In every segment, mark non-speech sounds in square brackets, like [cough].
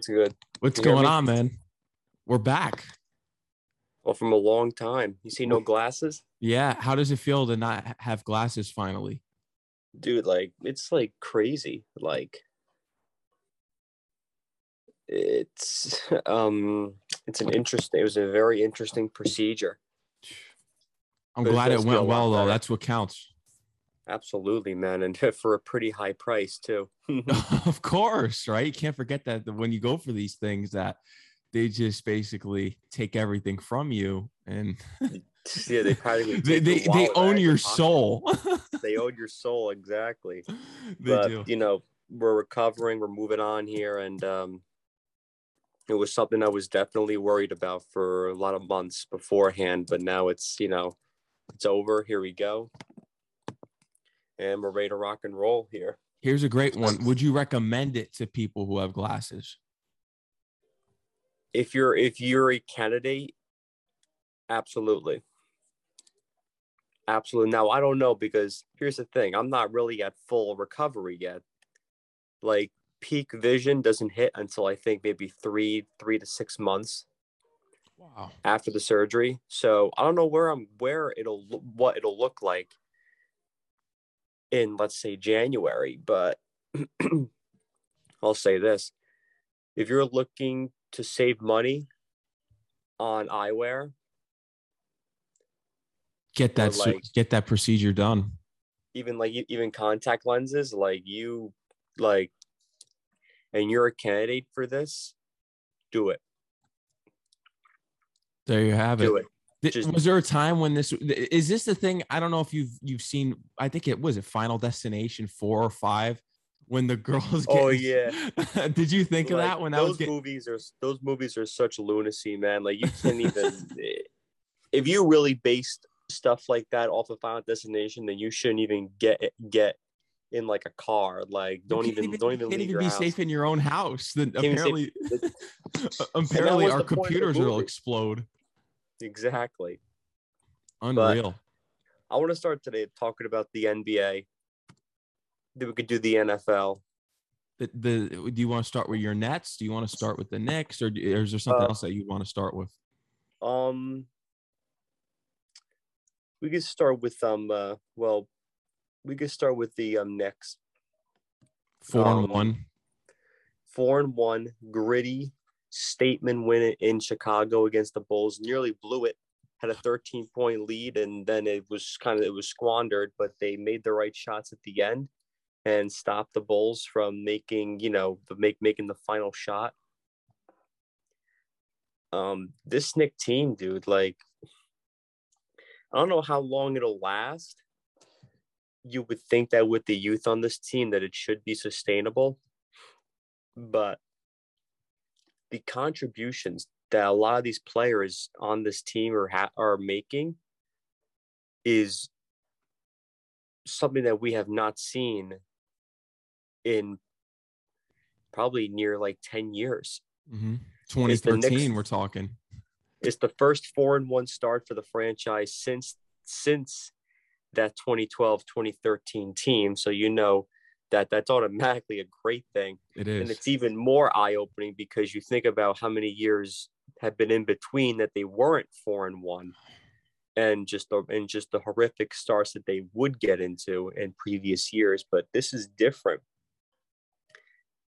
It's good. What's You going on, man? We're back. Well, from a long time. You see no glasses? Yeah. How does it feel to not have glasses finally? Dude, like it's like crazy. Like it's [laughs] um it's an interesting it was a very interesting procedure. I'm glad it does feel a went well, though. That's what counts. Absolutely, man. And [laughs] for a pretty high price too. [laughs] [laughs] of course, right? You can't forget that when you go for these things, that they just basically take everything from you and yeah, they practically they they, they own your soul. They own your soul, exactly. they but do. you know we're recovering we're moving on here and um it was something i was definitely worried about for a lot of months beforehand but now it's you know it's over here we go and we're ready to rock and roll here Here's a great one. [laughs] Would you recommend it to people who have glasses? if you're if you're a candidate absolutely absolutely now i don't know because here's the thing i'm not really at full recovery yet like peak vision doesn't hit until i think maybe three three to six months Wow. after the surgery. So I don't know where I'm where it'll what it'll look like in let's say January, but [clears throat] I'll say this. If you're looking to save money on eyewear, Get that like- get that procedure done. even like even contact lenses, like you like and you're a candidate for this, do it. There you have Do it. it. Just- was there a time when this is this the thing? I don't know if you've you've seen. I think it was a Final Destination four or five when the [laughs] girls. Oh, get, oh, yeah. [laughs] Did you think of that when that those was getting? movies are those movies are such lunacy, man. Like you can't even [laughs] if you really based stuff like that off of Final Destination, then you shouldn't even get get in like a car. Like don't can't even, don't even can't even be house. safe in your own house. Then apparently, apparently our the point of the computers will explode. Exactly. Unreal. I want to start today talking about the NBA. Then we could do the NFL. the, the do you want to start with your Nets? Do you want to start with the Knicks, or, do- or is there something Uh, else that you want to start with? Um, we could start with um. Uh, well, we could start with the um Knicks. Four and um, one. four and one, gritty statement win in Chicago against the Bulls. Nearly blew it. Had a 13 point lead, and then it was kind of it was squandered. But they made the right shots at the end and stopped the Bulls from making you know the make making the final shot. Um, this Knick team, dude, like I don't know how long it'll last. You would think that with the youth on this team that it should be sustainable but the contributions that a lot of these players on this team are ha- are making is something that we have not seen in probably near like 10 years. Mm-hmm. Is the Knicks- 2013, we're talking. It's the first 4 and 1 start for the franchise since since that 2012-2013 team, so you know that that's automatically a great thing. It and it's even more eye-opening because you think about how many years have been in between that they weren't four and one and just the and just the horrific starts that they would get into in previous years. But this is different.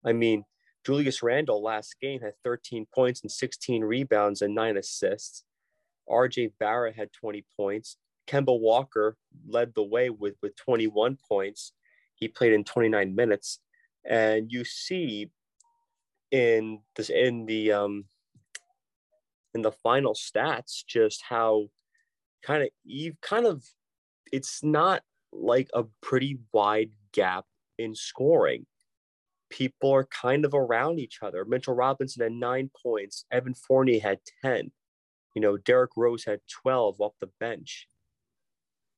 I mean julius randle last game had 13 points and 16 rebounds and 9 assists. Rj barrett had 20 points. Kemba walker led the way with with 21 points he played in 29 minutes and you see in this in the um in the final stats just how kind of you kind of it's not like a pretty wide gap in scoring. People are kind of around each other. Mitchell robinson had nine points evan fournier had 10 you know derrick rose had 12 off the bench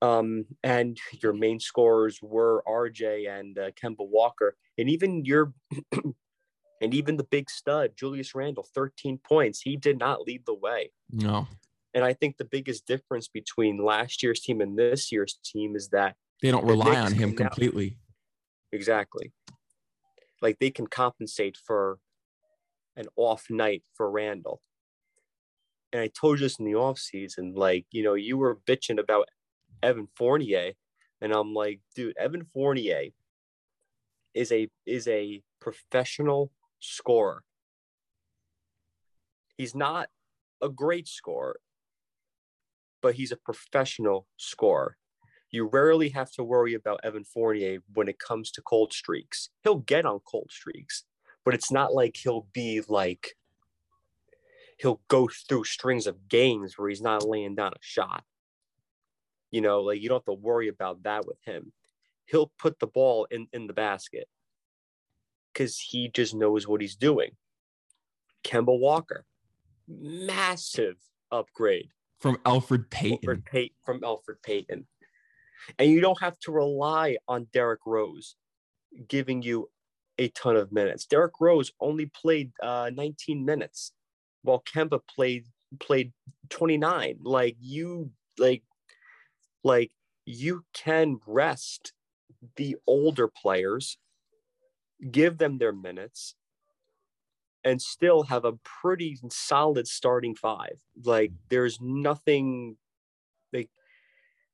um, and your main scorers were RJ and uh, Kemba Walker, and even your [clears throat] and even the big stud Julius Randle, 13 points. He did not lead the way. No, And I think the biggest difference between last year's team and this year's team is that they don't The rely Knicks on him now- completely. exactly like they can compensate for an off night for Randle. And I told you this in the off season, like, you know, you were bitching about Evan Fournier. And I'm like, dude, Evan Fournier is a is a professional scorer. He's not a great scorer, but he's a professional scorer. You rarely have to worry about Evan Fournier when it comes to cold streaks. He'll get on cold streaks, but it's not like he'll be like he'll go through strings of games where he's not laying down a shot. You know, like you don't have to worry about that with him. He'll put the ball in, in the basket because he just knows what he's doing. Kemba Walker, massive upgrade from Alfred Payton. Elfrid Payton from Elfrid Payton. And you don't have to rely on Derrick Rose giving you a ton of minutes. Derrick Rose only played uh, 19 minutes while Kemba played played 29. Like you like like you can rest the older players, give them their minutes, and still have a pretty solid starting five. Like mm-hmm. there's nothing like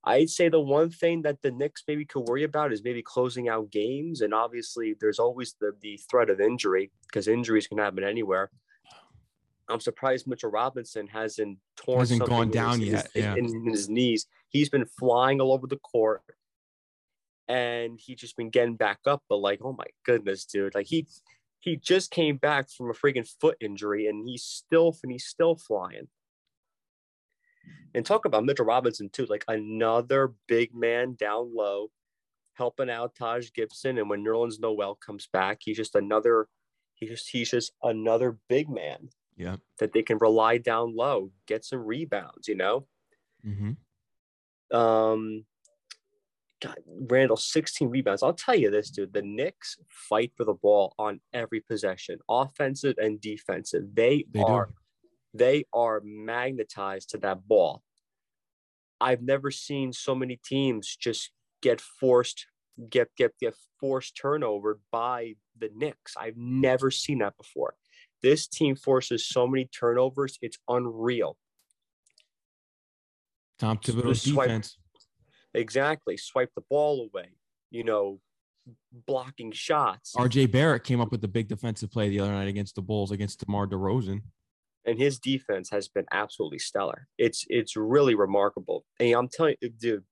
I'd say the one thing that the Knicks maybe could worry about is maybe closing out games. And obviously there's always the the threat of injury because injuries can happen anywhere. I'm surprised Mitchell Robinson hasn't torn Hasn't gone down his, yet, his- yeah. in, in his knees. He's been flying all over the court, and he just been getting back up. But like, oh my goodness, dude! Like he he just came back from a freaking foot injury, and he's still and he's still flying. And talk about Mitchell Robinson too, like another big man down low, helping out Taj Gibson. And when Nerlens Noel comes back, he's just another. He's just he's just another big man Yeah. that they can rely down low, get some rebounds, you know? hmm Um, God, Randle, 16 rebounds. I'll tell you this, dude. The Knicks fight for the ball on every possession, offensive and defensive. They, They do. are they are magnetized to that ball. I've never seen so many teams just get forced, get get get forced turnover by the Knicks. I've never seen that before. This team forces so many turnovers, it's unreal. Tom Thibodeau's swipe- defense. Exactly. Swipe the ball away, you know, blocking shots. RJ Barrett came up with the big defensive play the other night against the Bulls against DeMar DeRozan. and his defense has been absolutely stellar. It's it's really remarkable. And I'm telling you, dude,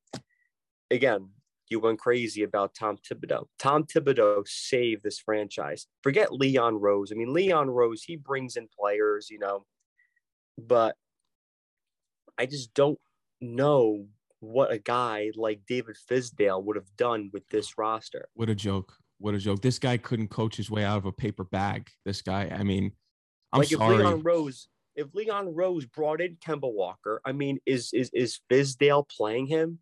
again, you went crazy about Tom Thibodeau. Tom Thibodeau saved this franchise. Forget Leon Rose. I mean, Leon Rose, he brings in players, you know, but I just don't know what a guy like David Fizdale would have done with this roster. What a joke. What a joke. This guy couldn't coach his way out of a paper bag. This guy, I mean, I'm like sorry. if Leon Rose, if Leon Rose brought in Kemba Walker, I mean, is is is Fizdale playing him?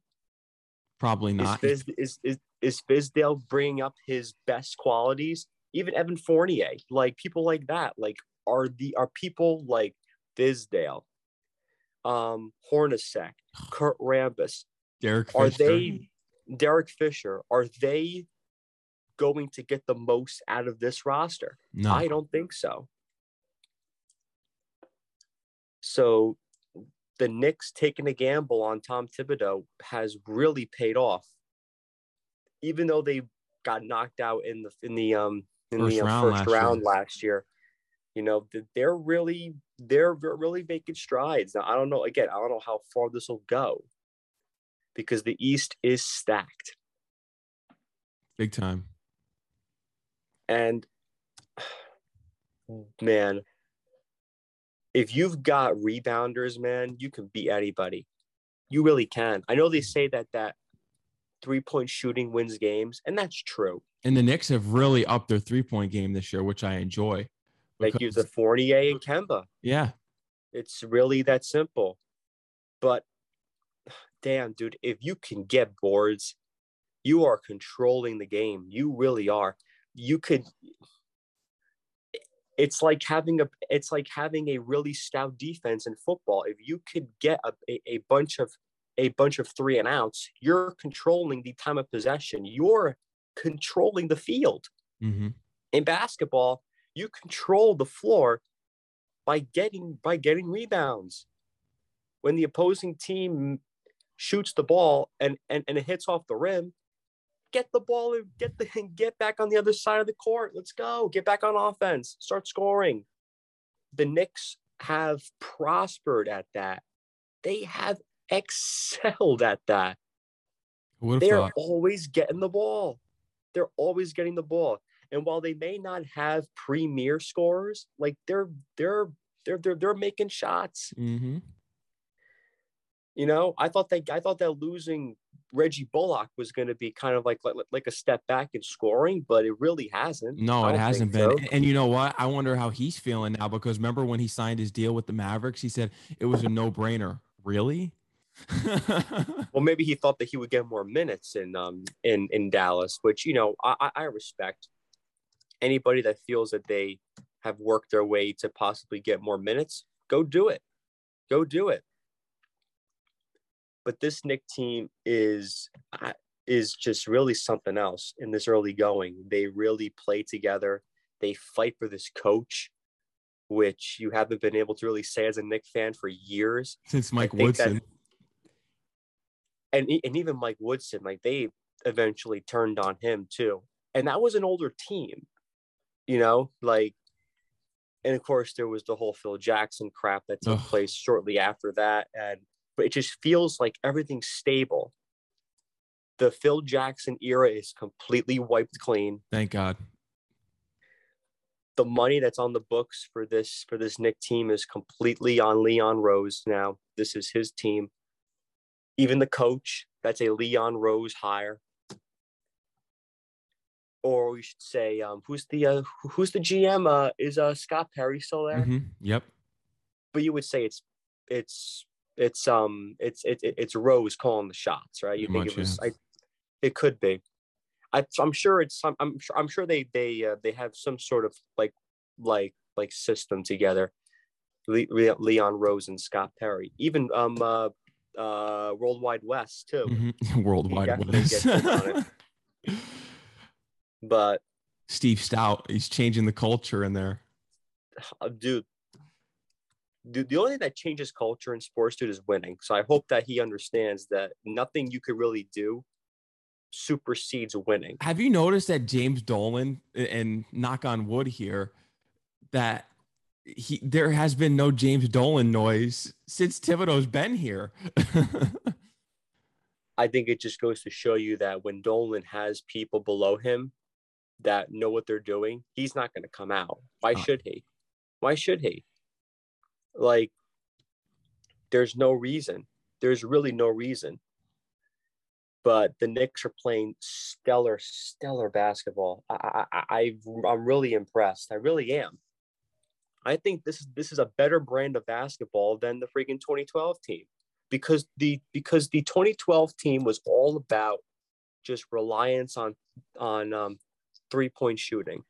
Probably Is, not. Fizz, is is is Fizdale bringing up his best qualities? Even Evan Fournier, like people like that, like are the are people like Fizdale, um, Hornacek, [sighs] Kurt Rambis, Derek are Fisher. they Derek Fisher? Are they going to get the most out of this roster? No. I don't think so. So the Knicks taking a gamble on Tom Thibodeau has really paid off. Even though they got knocked out in the in the um in First the uh, round first last year. round last year, you know they're really they're really making strides. Now I don't know again I don't know how far this will go because the East is stacked Big time. and [sighs] man, if you've got rebounders, man, you can beat anybody. You really can. I know they say that that three point shooting wins games, and that's true. And the Knicks have really upped their three point game this year, which I enjoy. Like use the Fournier and Kemba. yeah. It's really that simple. But damn, dude, if you can get boards, you are controlling the game. You really are. You could it's like having a it's like having a really stout defense in football. If you could get a, a, a bunch of a bunch of three and outs, you're controlling the time of possession. You're controlling the field hmm in basketball, You control the floor by getting by getting rebounds. When the opposing team shoots the ball and and, and it hits off the rim, get the ball and get the [laughs] get back on the other side of the court. Let's go. Get back on offense. Start scoring. The Knicks have prospered at that. They have excelled at that. They're thought? always getting the ball. They're always getting the ball. And while they may not have premier scorers, like they're they're they're they're they're making shots. Mm-hmm. You know, I thought that I thought that losing Reggie Bullock was going to be kind of like, like like a step back in scoring, but it really hasn't. No, it hasn't been. So. And you know what? I wonder how he's feeling now because remember when he signed his deal with the Mavericks, he said it was a no brainer. Really? [laughs] well, maybe he thought that he would get more minutes in um in in Dallas, which you know I, I respect. Anybody that feels that they have worked their way to possibly get more minutes, go do it. Go do it. But this Knick team is is just really something else in this early going. They really play together. They fight for this coach, which you haven't been able to really say as a Knick fan for years. Since Mike Woodson. That, and and even Mike Woodson, like they eventually turned on him too. And that was an older team, you know, like and of course there was the whole Phil Jackson crap that took Ugh. place shortly after that. And but it just feels like everything's stable. The Phil Jackson era is completely wiped clean. Thank God. The money that's on the books for this for this Knick team is completely on Leon Rose now. This is his team even the coach, that's a Leon Rose hire. Or we should say, um, who's the uh, who's the GM? Uh, is uh, Scott Perry still there? Mm-hmm. Yep. But you would say it's it's it's um it's it's it's Rose calling the shots, right? You Pretty think much, it was? Yeah. I, it could be. I, I'm sure it's. I'm, I'm sure. I'm sure they they uh, they have some sort of like like like system together. Le- Leon Rose and Scott Perry. Even um uh, uh, World Wide Wes too. Mm-hmm. [laughs] World Wide Wes. [laughs] but Steve Stoute, he's changing the culture in there. Uh, dude, dude, the only thing that changes culture in sports, dude, is winning. So I hope that he understands that nothing you could really do supersedes winning. Have you noticed that James Dolan and knock on wood here that he there has been no James Dolan noise since Thibodeau's been here. [laughs] I think it just goes to show you that when Dolan has people below him that know what they're doing, he's not going to come out. Why oh. should he? Why should he? Like, there's no reason. There's really no reason. But the Knicks are playing stellar, stellar basketball. I, I, I, I'm really impressed. I really am. I think this is this is a better brand of basketball than the freaking 2012 team because the because the 2012 team was all about just reliance on on um, three point shooting.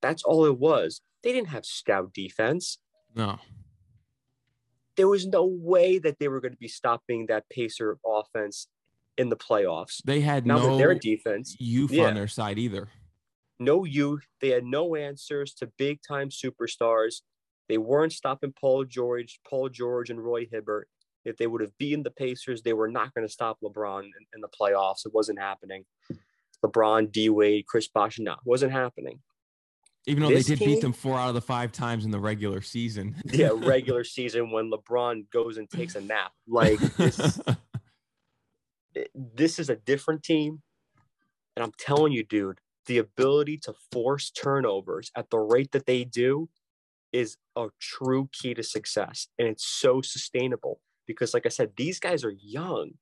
That's all it was. They didn't have stout defense. No. There was no way that they were going to be stopping that Pacer offense in the playoffs. They had now no their defense youth yeah. on their side either no youth. They had no answers to big time superstars. They weren't stopping Paul George, Paul George, and Roy Hibbert. If they would have beaten the Pacers, they were not going to stop LeBron in, in, the playoffs. It wasn't happening. LeBron, D Wade, Chris Bosh, no, wasn't happening. Even though this they did team, beat them four out of the five times in the regular season. [laughs] yeah, [laughs] regular season when LeBron goes and takes a nap. Like this, [laughs] this is a different team. And I'm telling you, dude, the ability to force turnovers at the rate that they do is a true key to success. And it's so sustainable because, like I said, these guys are young.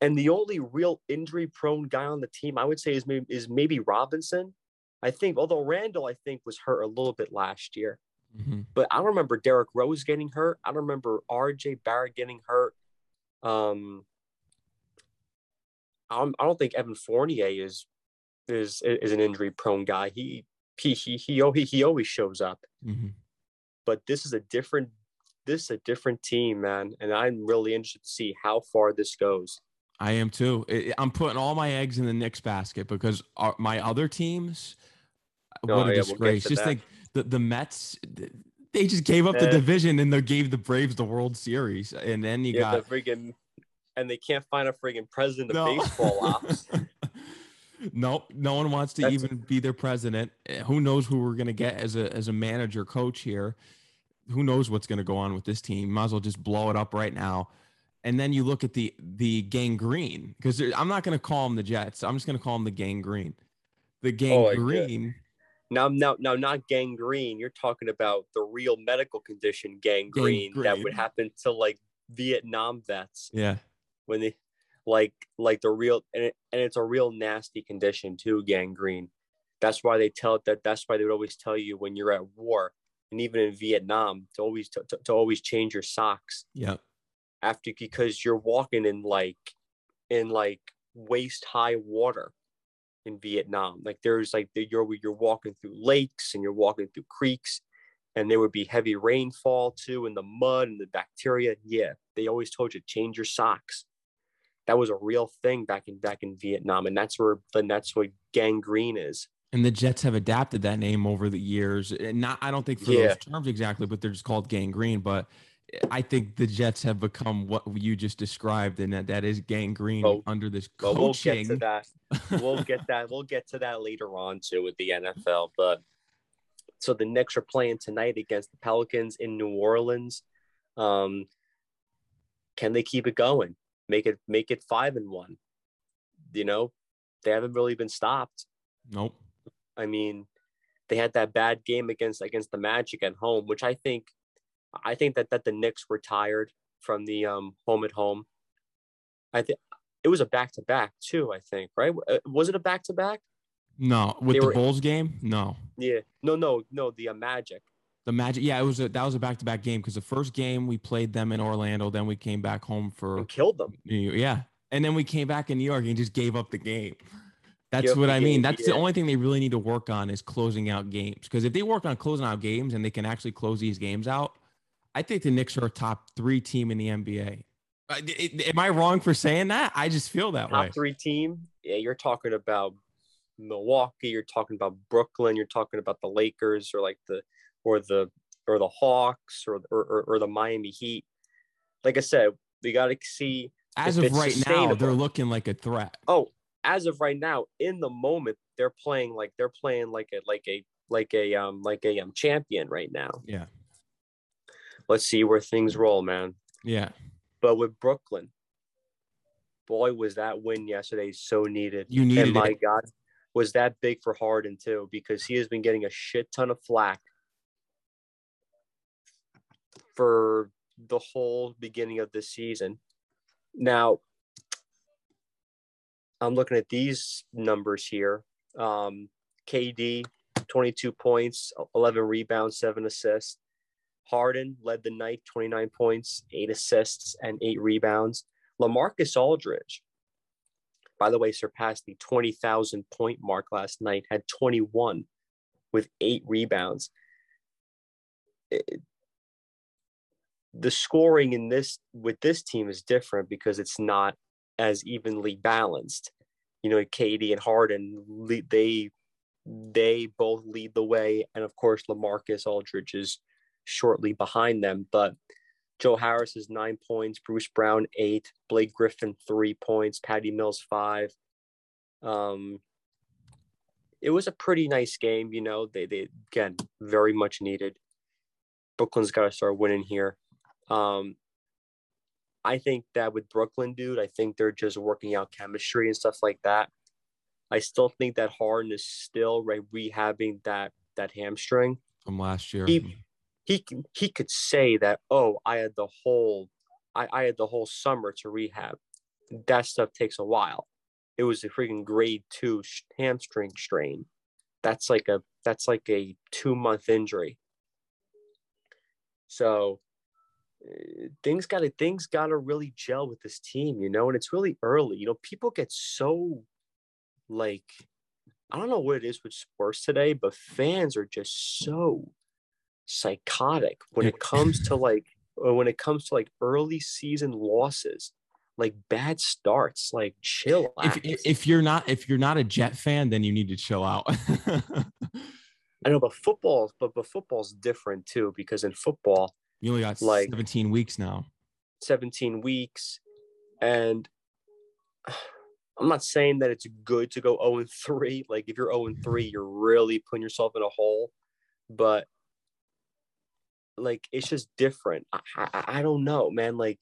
And the only real injury prone guy on the team, I would say, is maybe, is maybe Robinson. I think, although Randle, I think, was hurt a little bit last year. Mm-hmm. But I don't remember Derrick Rose getting hurt. I don't remember RJ Barrett getting hurt. Um, I don't, I don't think Evan Fournier is is is an injury prone guy. He he he he he, always shows up. Mm-hmm. But this is a different this is a different team, man, and I'm really interested to see how far this goes. I am too. I'm putting all my eggs in the Knicks basket because our, my other teams, what Oh, a yeah, we'll disgrace! Just that. think the the Mets. They just gave up the Eh. division and they gave the Braves the World Series, and then you Yeah, got the friggin' and they can't find a friggin' president of no. baseball ops. [laughs] nope, no one wants to That's- even be their president. Eh, Who knows who we're gonna get as a as a manager coach here? Who knows what's gonna go on with this team? Might as well just blow it up right now. And then you look at the the gangrene because I'm not gonna call them the Jets. I'm just gonna call them the gangrene. The Oh, Now, now, now, not gangrene. You're talking about the real medical condition gangrene, that would happen to like Vietnam vets yeah. when they, like, like the real, and, it, and it's a real nasty condition too, gangrene. That's why they tell it that. That's why they would always tell you when you're at war, and even in Vietnam, to always to, to, to always change your socks Yeah. after because you're walking in like, in like waist high water in Vietnam. Like there's like the, you're you're walking through lakes and you're walking through creeks, and there would be heavy rainfall too, and the mud and the bacteria. Yeah, they always told you change your socks. That was a real thing back in back in Vietnam, and that's where and that's what gangrene is. And the Jets have adapted that name over the years. And not I don't think for Yeah. those terms exactly, but they're just called gangrene. But I think the Jets have become what you just described, and that that is gangrene under this But we'll get to that. [laughs] We'll get that. We'll get to that later on too with the NFL. But so the Knicks are playing tonight against the Pelicans in New Orleans. Um, can they keep it going? Make it make it five and one. You know, they haven't really been stopped. nope. I mean, they had that bad game against against the Magic at home, which I think I think that that the Knicks were tired from the um home at home. I think it was a back to back too. I think right. Uh, Was it a back to back? No, with They the were- Bulls game, no. Yeah. No, no, no. The uh, Magic. The Magic, yeah, it was a that was a back to back game because the first game we played them in Orlando, then we came back home for and killed them. Yeah, and then we came back in New York and just gave up the game. That's what I mean. That's the only thing they really need to work on is closing out games. Because if they work on closing out games and they can actually close these games out, I think the Knicks are a top three team in the NBA. Uh, Am I wrong for saying that? I just feel that way. Top three team. Yeah, you're talking about Milwaukee. You're talking about Brooklyn. You're talking about the Lakers or like the or the or the Hawks or or, or, or the Miami Heat. Like I said, we got to see As of right now, they're looking like a threat. oh, as of right now, in the moment, they're playing like they're playing like a like a like a um like a um champion right now. Yeah, Let's see where things roll, man. yeah. But with Brooklyn, boy, was that win yesterday so needed. You needed and my it. God, was that big for Harden too? Because he has been getting a shit ton of flack for the whole beginning of the season. Now, I'm looking at these numbers here. Um, KD, 22 points, 11 rebounds, seven assists. Harden led the night, 29 points, eight assists, and eight rebounds. Lamarcus Aldridge, by the way, surpassed the 20,000 point mark last night, had 21 with eight rebounds. It- the scoring in this with this team is different because it's not as evenly balanced. You know, KD and Harden, they they both lead the way, and of course, Lamarcus Aldridge is shortly behind them. But Joe Harris is nine points, Bruce Brown eight, Blake Griffin three points, Patty Mills five. Um, it was a pretty nice game. You know, they they again very much needed. Brooklyn's got to start winning here. Um, I think that with Brooklyn, dude, I think they're just working out chemistry and stuff like that. I still think that Harden is still right rehabbing that that hamstring. From last year. He he he could say that, oh, I had the whole I, I had the whole summer to rehab. That stuff takes a while. It was a freaking grade two hamstring strain. That's like a that's like a two month injury. So uh, things got to things got to really gel with this team, you know, and it's really early. You know, people get so like I don't know what it is with sports today, but fans are just so psychotic when it comes to [laughs] like when it comes to like early season losses, like bad starts. Like chill if if you're not if you're not a Jet fan, then you need to chill out. I know, [laughs] but football, but but football's different too because in football, You only got Like- 17 weeks now. 17 weeks, and [sighs] I'm not saying that it's good to go 0 and 3. Like if you're 0 and 3, you're really putting yourself in a hole. But like it's just different. I, I, I don't know, man. Like,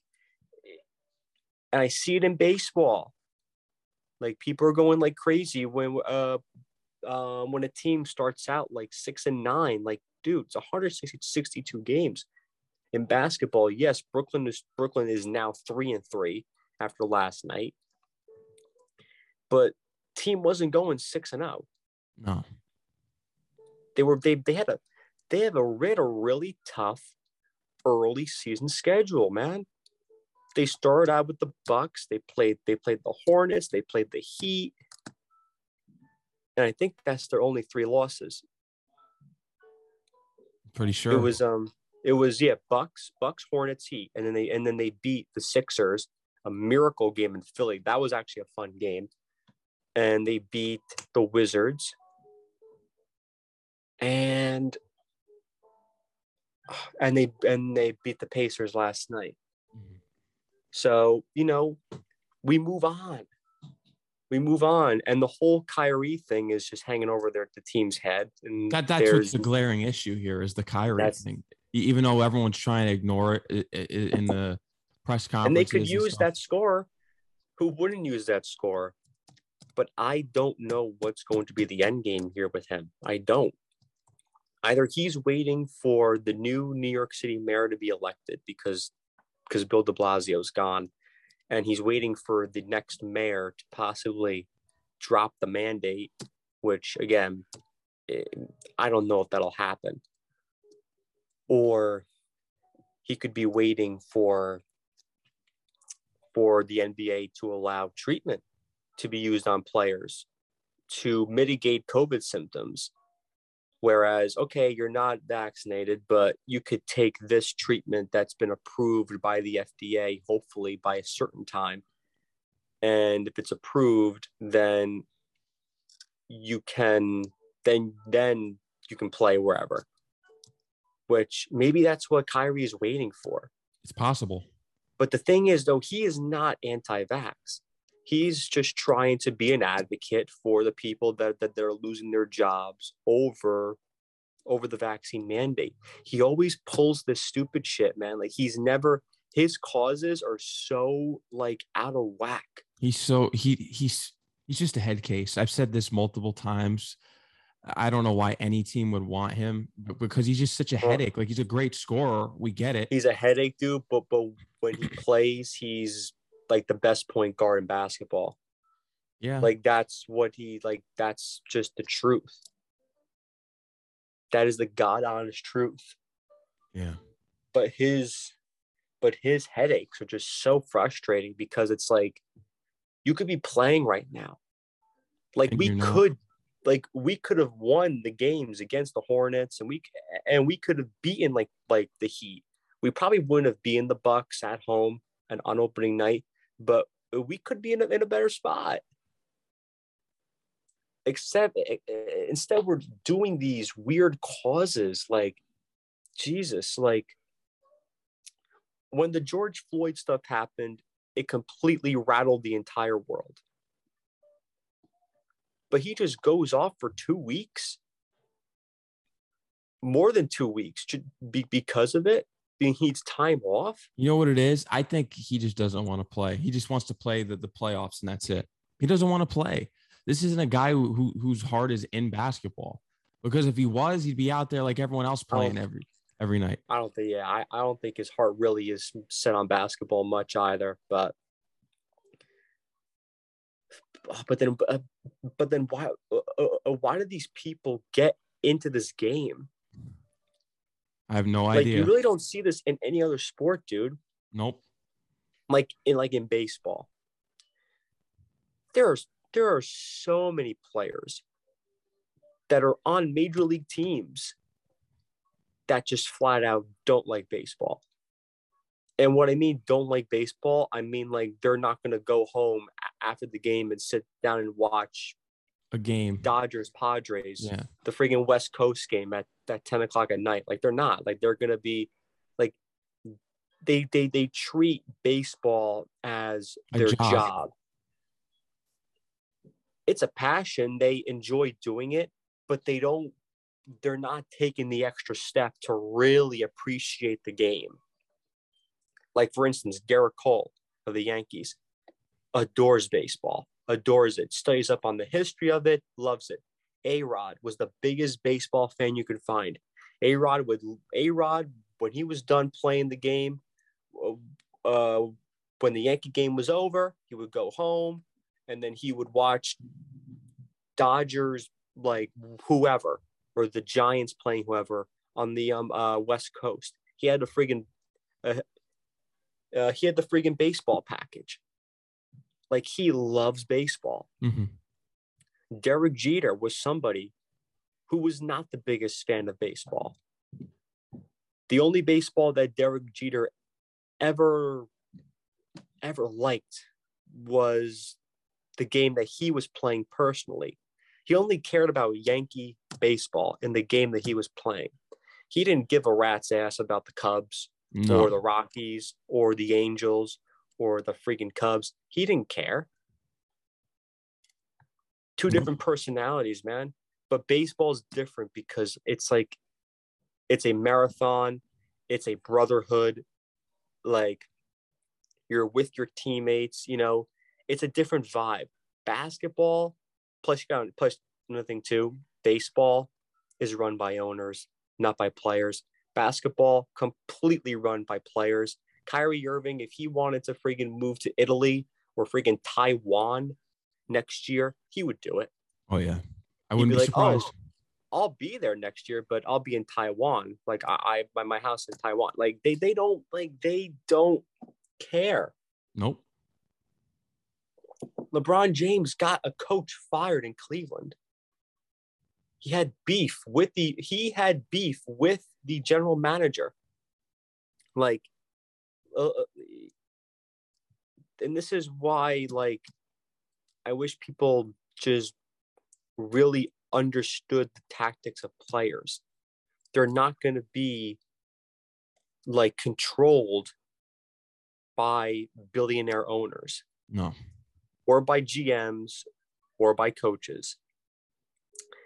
and I see it in baseball. Like people are going like crazy when uh um when a team starts out like six and nine. Like, dude, it's 162 games. In basketball, yes, Brooklyn is Brooklyn is now three and three after last night. But team wasn't going six and out. No. They were they they had a they have a really tough early season schedule, man. They started out with the Bucks. They played they played the Hornets. They played the Heat, and I think that's their only three losses. Pretty sure. It was um it was yeah Bucks Bucks Hornets Heat, and then they and then they beat the Sixers, a miracle game in Philly. That was actually a fun game, and they beat the Wizards, and and they and they beat the Pacers last night. Mhm. So you know, we move on. We move on, and the whole Kyrie thing is just hanging over there at the team's head. And That, that's what's the glaring issue here is the Kyrie thing. Even though everyone's trying to ignore it in the press conference, and they could use that score. Who wouldn't use that score? But I don't know what's going to be the end game here with him. I don't. Either he's waiting for the new New York City mayor to be elected because because Bill De Blasio's gone, and he's waiting for the next mayor to possibly drop the mandate. Which again, eh, I don't know if that'll happen. Or he could be waiting for for the NBA to allow treatment to be used on players to mitigate COVID symptoms. Whereas, okay, you're not vaccinated, but you could take this treatment that's been approved by the FDA, hopefully by a certain time. And if it's approved, then you can then then you can play wherever. Which maybe that's what Kyrie is waiting for. It's possible. But the thing is, though, he is not anti-vax. He's just trying to be an advocate for the people that, that they're losing their jobs over over the vaccine mandate. He always pulls this stupid shit, man. Like he's never his causes are so like out of whack. He's so he he's he's just a head case. I've said this multiple times. I don't know why any team would want him because he's just such a headache. Like he's a great scorer. We get it. He's a headache dude, but but when he [clears throat] plays, he's like the best point guard in basketball. Yeah. Like that's what he like that's just the truth. That is the god honest truth. yeah. but his but his headaches are just so frustrating because it's like you could be playing right now like And we could like we could have won the games against the hornets and we and we could have beaten like like the heat we probably wouldn't have beaten the bucks at home and on opening night but we could be in a, in a better spot except eh, eh, instead we're doing these weird causes like jesus like when the George Floyd stuff happened, it completely rattled the entire world. But he just goes off for two weeks, more than two weeks, be- because of it. He needs time off. You know what it is? I think he just doesn't want to play. He just wants to play the, the playoffs and that's it. He doesn't want to play. This isn't a guy who, who whose heart is in basketball. Because if he was, he'd be out there like everyone else playing every every night. I don't think, yeah, I, I don't think his heart really is set on basketball much either. But, [sighs] but then, but then, why, uh, uh, uh, why do these people get into this game? I have no Like idea. you really don't see this in any other sport, dude. nope. Like in like in baseball. There are there are so many players that are on major league teams that just flat out don't like baseball. And what I mean don't like baseball, I mean like they're not going to go home after the game and sit down and watch a game. Dodgers Padres, Yeah. the freaking West Coast game at at ten o'clock at night. Like they're not. Like they're gonna be like they they they treat baseball as their job. job. It's a passion. They enjoy doing it, but they don't. They're not taking the extra step to really appreciate the game. Like for instance, Gerrit Cole of the Yankees adores baseball, adores it, studies up on the history of it, loves it. A Rod was the biggest baseball fan you could find. A Rod would A Rod when he was done playing the game, uh, when the Yankee game was over, he would go home, and then he would watch Dodgers like whoever or the Giants playing whoever on the um uh, West Coast. He had a friggin' uh, uh, he had the friggin' baseball package. Like he loves baseball. hmm Derek Jeter was somebody who was not the biggest fan of baseball. The only baseball that Derek Jeter ever ever liked was the game that he was playing personally. He only cared about Yankee baseball in the game that he was playing. He didn't give a rat's ass about the Cubs No. or the Rockies or the Angels or the freaking Cubs. He didn't care. Two mm-hmm. different personalities, man. But baseball's different because it's like it's a marathon, it's a brotherhood. Like you're with your teammates, you know, it's a different vibe. Basketball, plus you got plus another thing too, baseball is run by owners, not by players basketball completely run by players. Kyrie Irving, if he wanted to freaking move to Italy or freaking Taiwan next year, he would do it. Oh yeah. I wouldn't be be, like, surprised. oh, I'll be there next year, but I'll be in Taiwan. Like I, I by my house in Taiwan. Like they they don't like they don't care. Nope. LeBron James got a coach fired in Cleveland. He had beef with the he had beef with the general manager. Like uh, and this is why like I wish people just really understood the tactics of players. They're not going to be like controlled by billionaire owners No. or by GMs or by coaches.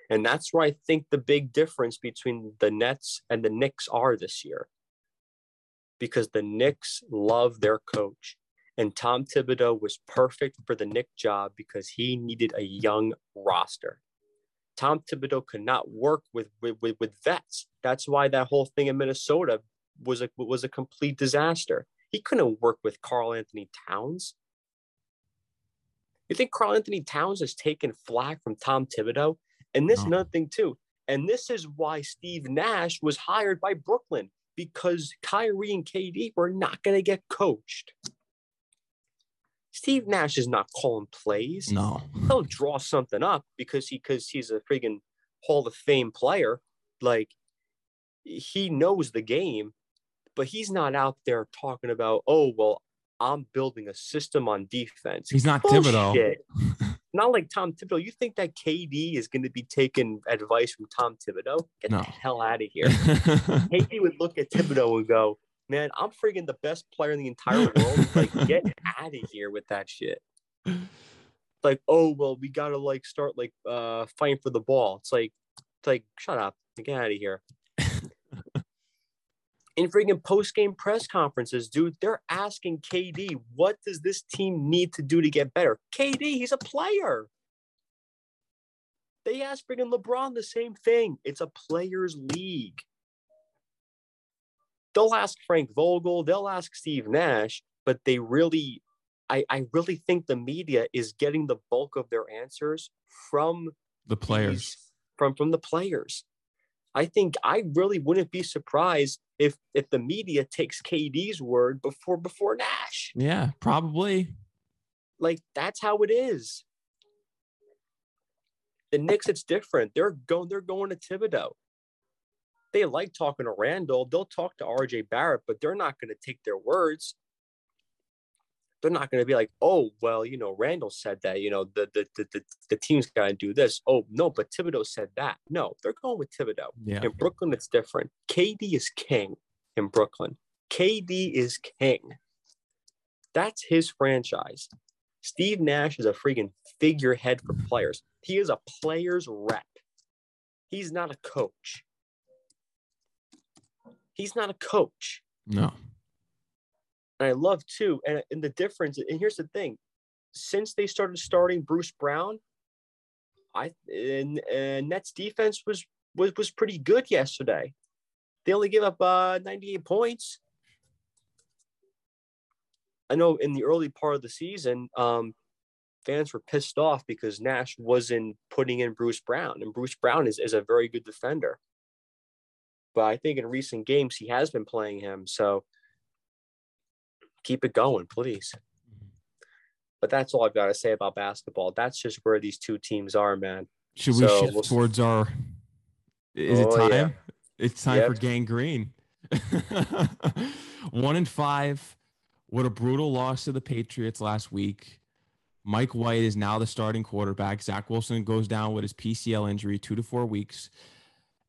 And that's where I think the big difference between the Nets and the Knicks are this year. Because the Knicks love their coach. And Tom Thibodeau was perfect for the Knick job because he needed a young roster. Tom Thibodeau could not work with, with, with, with vets. That's why that whole thing in Minnesota was a, was a complete disaster. He couldn't work with Karl-Anthony Towns. You think Karl-Anthony Towns has taken flack from Tom Thibodeau? And this No. another thing too. And this is why Steve Nash was hired by Brooklyn because Kyrie and KD were not going to get coached. Steve Nash is not calling plays. No. He'll draw something up because he because he's a friggin' Hall of Fame player. Like he knows the game, but he's not out there talking about, oh well, I'm building a system on defense. He's not Thibodeau. Bullshit. [laughs] Not like Tom Thibodeau. You think that KD is going to be taking advice from Tom Thibodeau? Get No. the hell out of here. [laughs] KD would look at Thibodeau and go, "Man, I'm friggin' the best player in the entire world. Like, get [laughs] out of here with that shit." Like, oh well, we gotta like start like uh fighting for the ball. It's like, it's like, shut up, get out of here. [laughs] In friggin' post game press conferences, dude, they're asking KD, what does this team need to do to get better? KD, he's a player. They asked friggin' LeBron the same thing. It's a players' league. They'll ask Frank Vogel, they'll ask Steve Nash, but they really, I, I really think the media is getting the bulk of their answers from the players. these- from from the players. I think I really wouldn't be surprised if if the media takes KD's word before before Nash. Yeah, probably. Like that's how it is. The Knicks, it's different. They're going they're going to Thibodeau. They like talking to Randle. They'll talk to RJ Barrett, but they're not going to take their words. they're not going to be like, oh, well, you know, Randle said that, you know, the the the, the, the team's got to do this. Oh, no, but Thibodeau said that. No, they're going with Thibodeau. Yeah. In Brooklyn, it's different. KD is king in Brooklyn. KD is king. That's his franchise. Steve Nash is a freaking figurehead for players. He is a player's rep. He's not a coach. He's not a coach. No. And I love too, and, and the difference, and here's the thing. Since they started starting Bruce Brown, I and, and Nets defense was was was pretty good yesterday. They only gave up uh, 98 points. I know in the early part of the season, um, fans were pissed off because Nash wasn't putting in Bruce Brown, and Bruce Brown is, is a very good defender. But I think in recent games he has been playing him, so keep it going, please. Mm-hmm. But that's all I've got to say about basketball. That's just where these two teams are, man. Should we So, shift we'll- towards our? Is it Oh, time? yeah. It's time Yep. for Gang Green. [laughs] One in five. What a brutal loss to the Patriots last week. Mike White is now the starting quarterback. Zach Wilson goes down with his PCL injury, two to four weeks.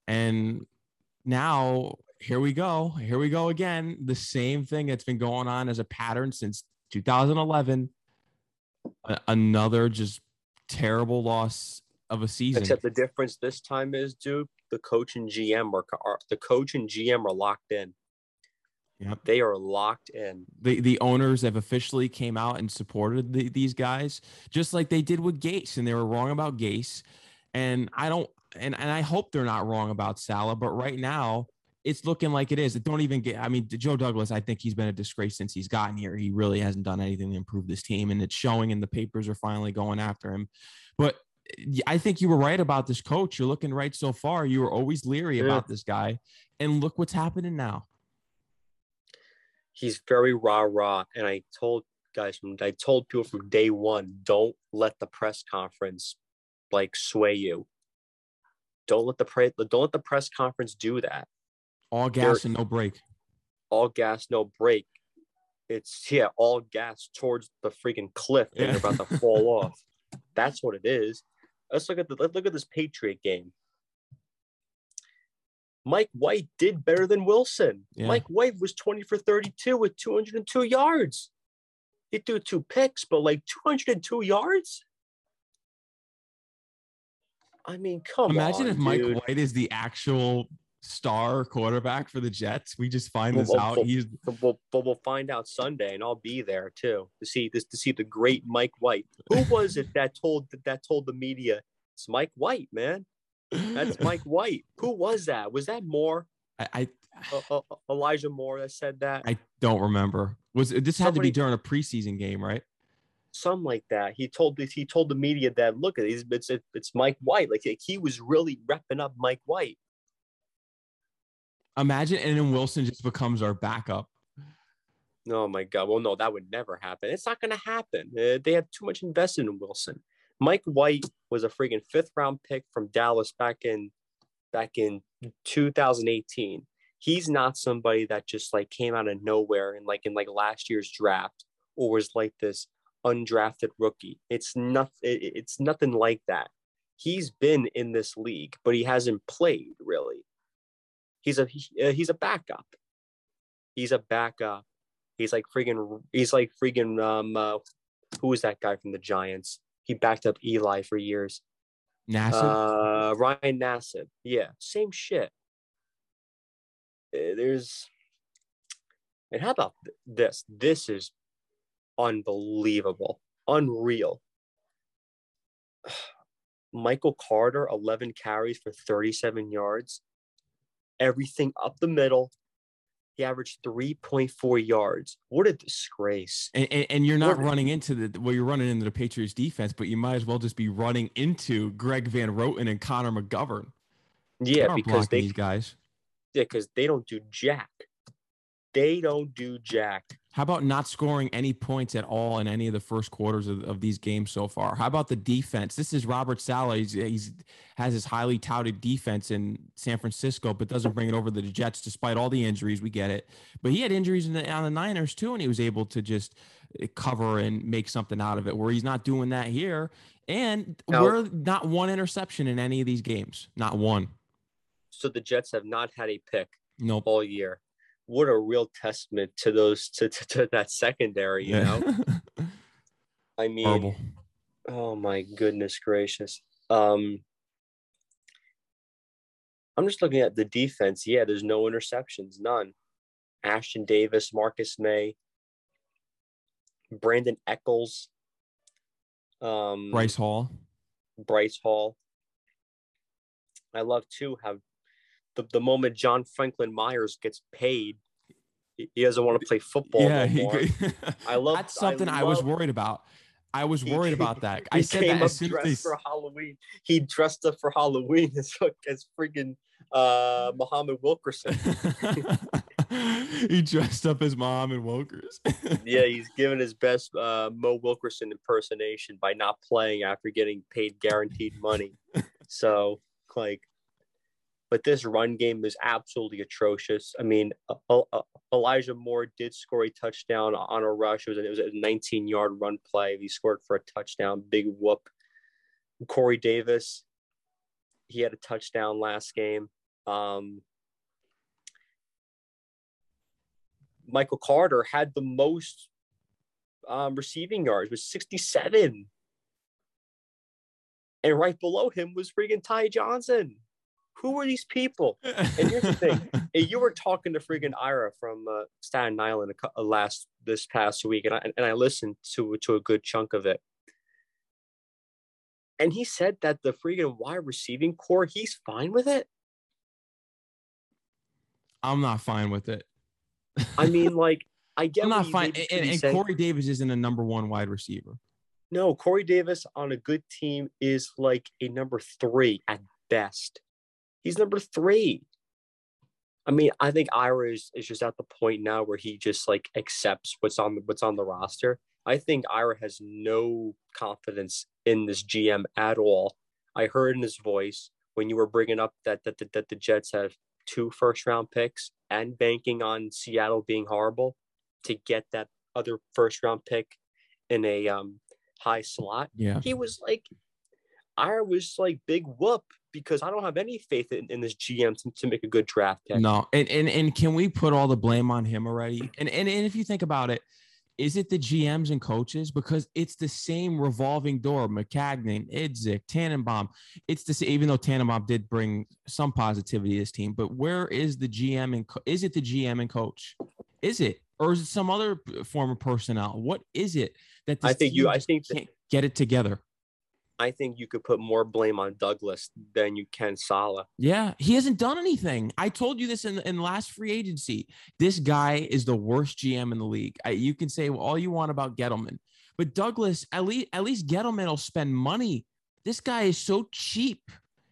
And now here we go. Here we go again. The same thing that's been going on as a pattern since 2011. A- another just terrible loss of a season. Except the difference this time is, dude, the coach and GM are, are the coach and GM are locked in. Yep. They are locked in. the the owners have officially came out and supported the, these guys just like they did with Gase and they were wrong about Gase and I don't and and I hope they're not wrong about Saleh but right now it's looking like it is. It don't even get I mean Joe Douglas I think he's been a disgrace since he's gotten here. He really hasn't done anything to improve this team and it's showing and the papers are finally going after him. But I think you were right about this coach. You're looking right so far. You were always leery Yeah. about this guy and look what's happening now. He's very rah rah. And I told guys from I told people from day one, don't let the press conference like sway you. Don't let the pre- don't let the press conference do that. All They're- gas and no break. All gas, no break. It's yeah, all gas towards the freaking cliff and you're about to fall [laughs] off. That's what it is. Let's look at the let's look at this Patriot game. Mike White did better than Wilson. Yeah. Mike White was 20 for 32 with 202 yards. He threw two picks, but like 202 yards. I mean, come on. Imagine on. if Mike dude. White is the actual star quarterback for the Jets. We just find this Well, out. well, He's But we'll, but we'll find out Sunday, and I'll be there too to see this to see the great Mike White. Who was it that told that told the media it's Mike White, man? That's [laughs] Mike White. Who was that? Was that Moore? I, I Uh, uh, Elijah Moore that said that? I don't remember. Was this had to be during a preseason game, right? Something like that. He told he told the media that look at it's it's, it's Mike White. Like he was really repping up Mike White. Imagine and then Wilson just becomes our backup. Oh my God. Well, no, that would never happen. It's not going to happen. Uh, they have too much invested in Wilson. Mike White was a freaking fifth round pick from Dallas back in back in 2018. He's not somebody that just like came out of nowhere and like in like last year's draft or was like this undrafted rookie. It's not it's nothing like that. He's been in this league, but he hasn't played really. He's a uh, he's a backup. He's a backup. He's like freaking. He's like freaking. Um, uh, who was that guy from the Giants? He backed up Eli for years. Nassib. Uh, Ryan Nassib. Yeah, same shit. Uh, There's. And how about this? This is unbelievable, unreal. [sighs] Michael Carter, 11 carries for 37 yards. Everything up the middle. He averaged 3.4 yards. What a disgrace. and, and, and you're not Or- running into the well, you're running into the Patriots defense, but you might as well just be running into Greg Van Roten and Connor McGovern. Yeah, because they these guys. yeah, because they don't do jack. They don't do jack. How about not scoring any points at all in any of the first quarters of, of these games so far? How about the defense? This is Robert Saleh. He's, he's has his highly touted defense in San Francisco, but doesn't bring it over to the Jets despite all the injuries. We get it, but he had injuries the, on the Niners too, and he was able to just cover and make something out of it. Where he's not doing that here, and Now- we're not one interception in any of these games. Not one. So the Jets have not had a pick Nope. all year. What a real testament to those to, to, to that secondary, you know. [laughs] I mean, Horrible. oh my goodness gracious. Um I'm just looking at the defense. Yeah, there's no interceptions, none. Ashtyn Davis, Marcus Maye, Brandin Echols, um, Bryce Hall. Bryce Hall. I love too how the, the moment John Franklin Myers gets paid, he he doesn't want to play football Yeah, no he, more. [laughs] I love- that's I something I, was worried about. I was He- worried [laughs] about that. I He said came that up as soon dressed as for Halloween. He dressed up for Halloween [laughs] as as freaking uh Muhammad Wilkerson. he dressed up as mom and Wilkers. yeah, he's giving his best uh, Mo Wilkerson impersonation by not playing after getting paid guaranteed money. so, like, but this run game is absolutely atrocious. I mean, Elijah Moore did score a touchdown on a rush. It was a, it was a 19 yard run play. He scored for a touchdown. Big whoop. Corey Davis, he had a touchdown last game. Um, Michael Carter had the most um, receiving yards with 67. And right below him was friggin' Ty Johnson. Who are these people? And here's the thing. [laughs] You were talking to friggin' Ira from uh, Staten Island a, cou- uh, last this past week, and I and I listened to to a good chunk of it. And he said that the friggin' wide receiving core, he's fine with it. I'm not fine with it. I mean, [laughs] like, I get I'm not fine. And, and. Corey Davis isn't a number one wide receiver. No, Corey Davis on a good team is like a number three at best. He's number three. I mean, I think Ira is, is just at the point now where he just like accepts what's on the what's on the roster. I think Ira has no confidence in this GM at all. I heard in his voice when you were bringing up that that, that, that the Jets have two first round picks and banking on Seattle being horrible to get that other first round pick in a um, high slot. Yeah. He was like, Ira was like big whoop because I don't have any faith in, in this GM to, to make a good draft pick. No, and, and and can we put all the blame on him already? And, and and if you think about it, is it the GMs and coaches? Because it's the same revolving door. Maccagnan, Idzik, Tannenbaum. It's the same, even though Tannenbaum did bring some positivity to this team. But where is the GM and co- is it the GM and coach? Is it or is it some other p- former personnel? What is it that I think you- I think that- can't get it together? I think you could put more blame on Douglas than you can Saleh. Yeah, he hasn't done anything. I told you this in, in last free agency. This guy is the worst GM in the league. I, you can say all you want about Gettleman, but Douglas, at least at least Gettleman will spend money. This guy is so cheap.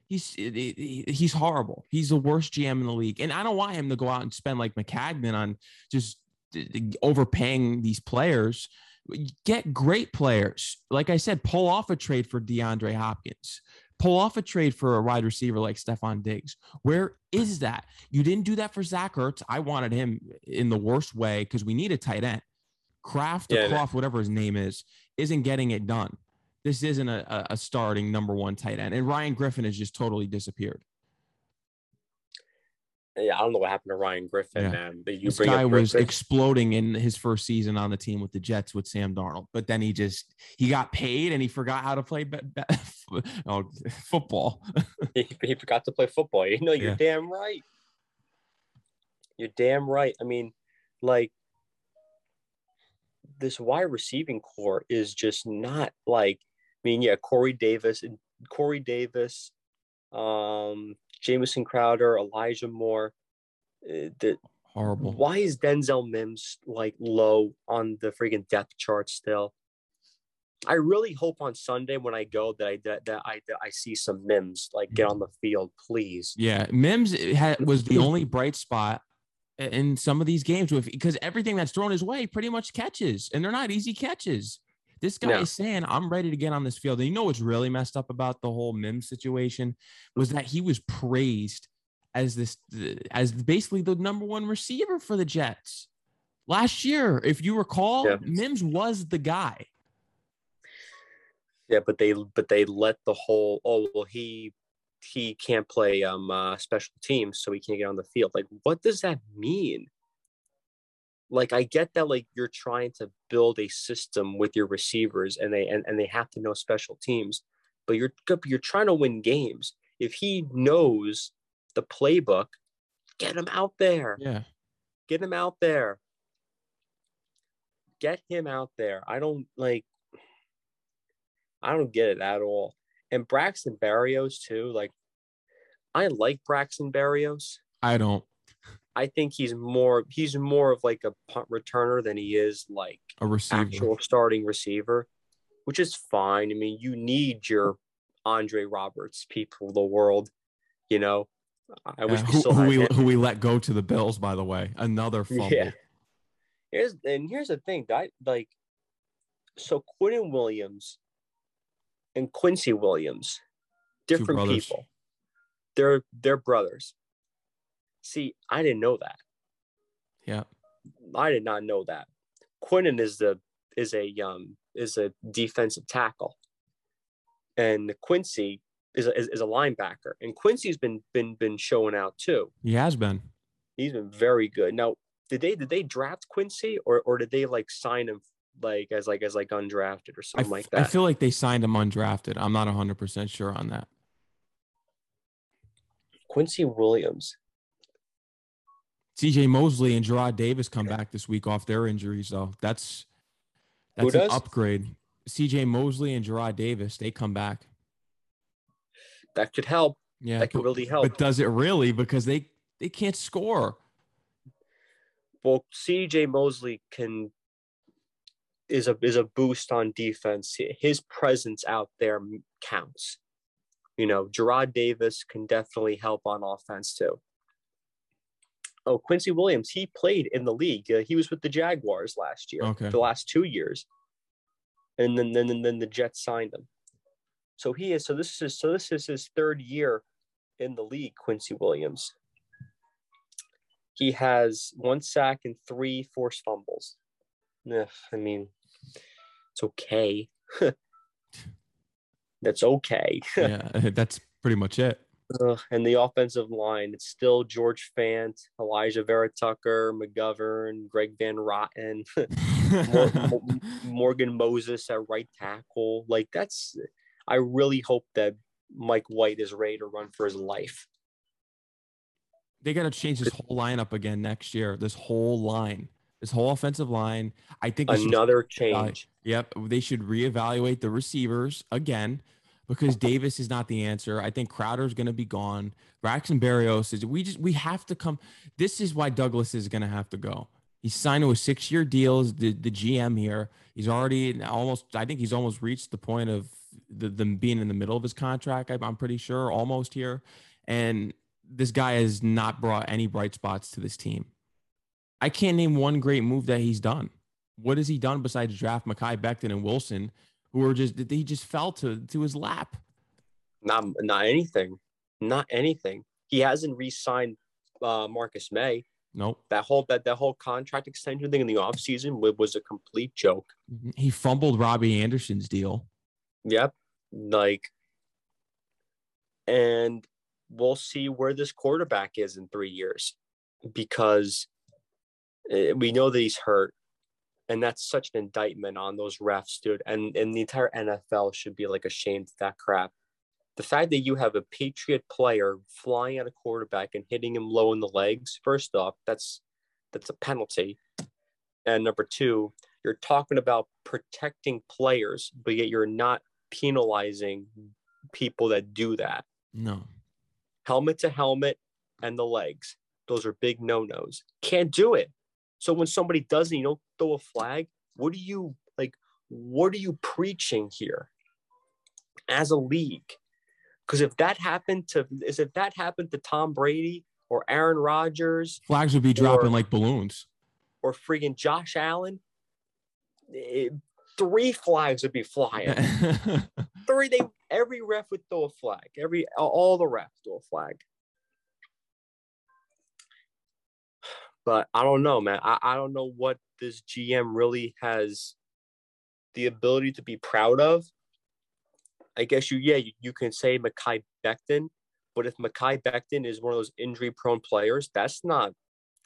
He's he's horrible. He's the worst GM in the league, and I don't want him to go out and spend like Maccagnan on just overpaying these players. Get great players. Like I said, pull off a trade for DeAndre Hopkins pull off a trade for a wide receiver like Stefon Diggs. Where is that? You didn't do that for Zach Ertz. I wanted him in the worst way because we need a tight end. Kroft or Yeah. Whatever his name is, isn't getting it done. This isn't a- a starting number one tight end. And Ryan Griffin has just totally disappeared. Yeah, I don't know what happened to Ryan Griffin, Yeah. man. But you this guy was exploding in his first season on the team with the Jets with Sam Darnold, but then he just he got paid and he forgot how to play be- be- [laughs] oh, football. [laughs] he, he forgot to play football. You know, you're Yeah. damn right. You're damn right. I mean, like this wide receiving core is just not like. I mean, yeah, Corey Davis and Corey Davis, um, Jamison Crowder, Elijah Moore. Uh, the, Horrible. why is Denzel Mims like low on the freaking depth chart still? I really hope on Sunday when I go that I that, that I that I see some Mims like get on the field, please. Yeah, Mims had, was the only bright spot in some of these games with because everything that's thrown his way pretty much catches, and they're not easy catches. This guy No. is saying, I'm ready to get on this field. And you know what's really messed up about the whole Mims situation was that he was praised as this as basically the number one receiver for the Jets. Last year, if you recall, Yeah. Mims was the guy. Yeah, but they but they let the whole oh well he he can't play um uh, special teams so he can't get on the field. Like what does that mean? Like I get that like you're trying to build a system with your receivers and they and, and they have to know special teams, but you're you're trying to win games. If he knows the playbook, get him out there. Yeah. Get him out there. Get him out there. I don't like I don't get it at all. And Braxton Berrios too. Like I like Braxton Berrios. I don't. I think he's more he's more of like a punt returner than he is like A receiver. actual starting receiver, which is fine. I mean, you need your Andre Roberts people of the world, you know. I wish we who, still who had we who we let go to the Bills, by the way. Another fumble. Yeah. Here's and here's the thing, that like so Quinn Williams and Quincy Williams, different people. They're they're brothers. See, I didn't know that. Yeah. I did not know that. Quinnen is the is a um is a defensive tackle, and Quincy is a, is, is a linebacker. And Quincy's been been been showing out too. He has been. He's been very good. Now, did they did they draft Quincy or or did they like sign him like as like as like undrafted or I, something like f- I that? feel like they signed him undrafted. I'm not 100% sure on that. Quincy Williams. CJ Mosley and Jarrad Davis come back this week off their injuries, though. That's that's an upgrade. CJ Mosley and Jarrad Davis, they come back. That could help. Yeah. that could but, really help. but does it really? Because they they can't score. well, CJ Mosley can is a is a boost on defense. His presence out there counts. You know, Jarrad Davis can definitely help on offense too. Oh, Quincy Williams, he played in the league. Uh, he was with the Jaguars last year. Okay. The last two years, and then then then, then the Jets signed him. So he is. So this is so this is his third year in the league. Quincy Williams. He has one sack and three forced fumbles. Yeah, I mean, it's okay. [laughs] That's okay. [laughs] yeah, [laughs] that's pretty much it. Ugh, and the offensive line, it's still George Fant, Alijah Vera-Tucker, McGovern, Greg Van Rotten, [laughs] Mor- [laughs] Morgan Moses at right tackle. Like that's, I really hope that Mike White is ready to run for his life. they got to change this whole lineup again next year. This whole line, this whole offensive line. I think they should Another change. Yep, they should reevaluate the receivers again because Davis is not the answer. I think Crowder is going to be gone. Braxton Berrios is. We just we have to come. This is why Douglas is going to have to go. He's signed to a six-year deal. The the GM here? He's already almost. I think he's almost reached the point of the them being in the middle of his contract. I, I'm pretty sure almost here, and this guy has not brought any bright spots to this team. I can't name one great move that he's done what has he done besides draft Mekhi Becton and Wilson, who are just he just fell to to his lap? Not not anything. Not anything. He hasn't re-signed uh, Marcus Maye. Nope. That whole that, that whole contract extension thing in the offseason wa- was a complete joke. He fumbled Robbie Anderson's deal. Yep. Like and we'll see where this quarterback is in 3 years because eh, we know that he's hurt and that's such an indictment on those refs dude and and the entire NFL should be like ashamed of that crap. The fact that you have a Patriot player flying at a quarterback and hitting him low in the legs, first off, that's that's a penalty. And number two, you're talking about protecting players, but yet you're not penalizing people that do that. No. Helmet to helmet and the legs. Those are big no-nos. Can't do it. So when somebody doesn't, you don't throw a flag. What are you like? What are you preaching here as a league? Because if that happened to is if that happened to Tom Brady or Aaron Rodgers Flags would be dropping Or- like balloons. or freaking Josh Allen, it- three flags would be flying. [laughs] three they every ref would throw a flag every all the refs throw a flag but i don't know man. I, I don't know what this gm really has the ability to be proud of. I guess you yeah you, you can say Mekhi Becton but if Mekhi Becton is one of those injury prone players that's not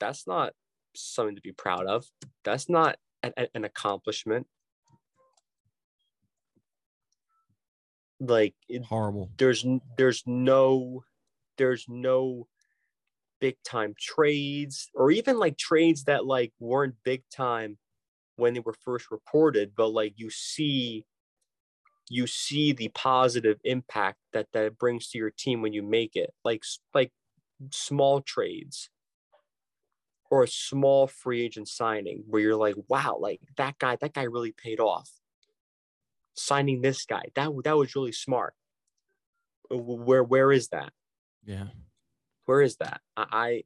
that's not something to be proud of. That's not an, an accomplishment. Like it, Horrible. there's there's no there's no big time trades or even like trades that like weren't big time when they were first reported but like you see you see the positive impact that that brings to your team when you make it like like small trades or a small free agent signing where you're like wow like that guy that guy really paid off signing this guy. That that was really smart. Uh, where where is that? Yeah. Where is that? I, I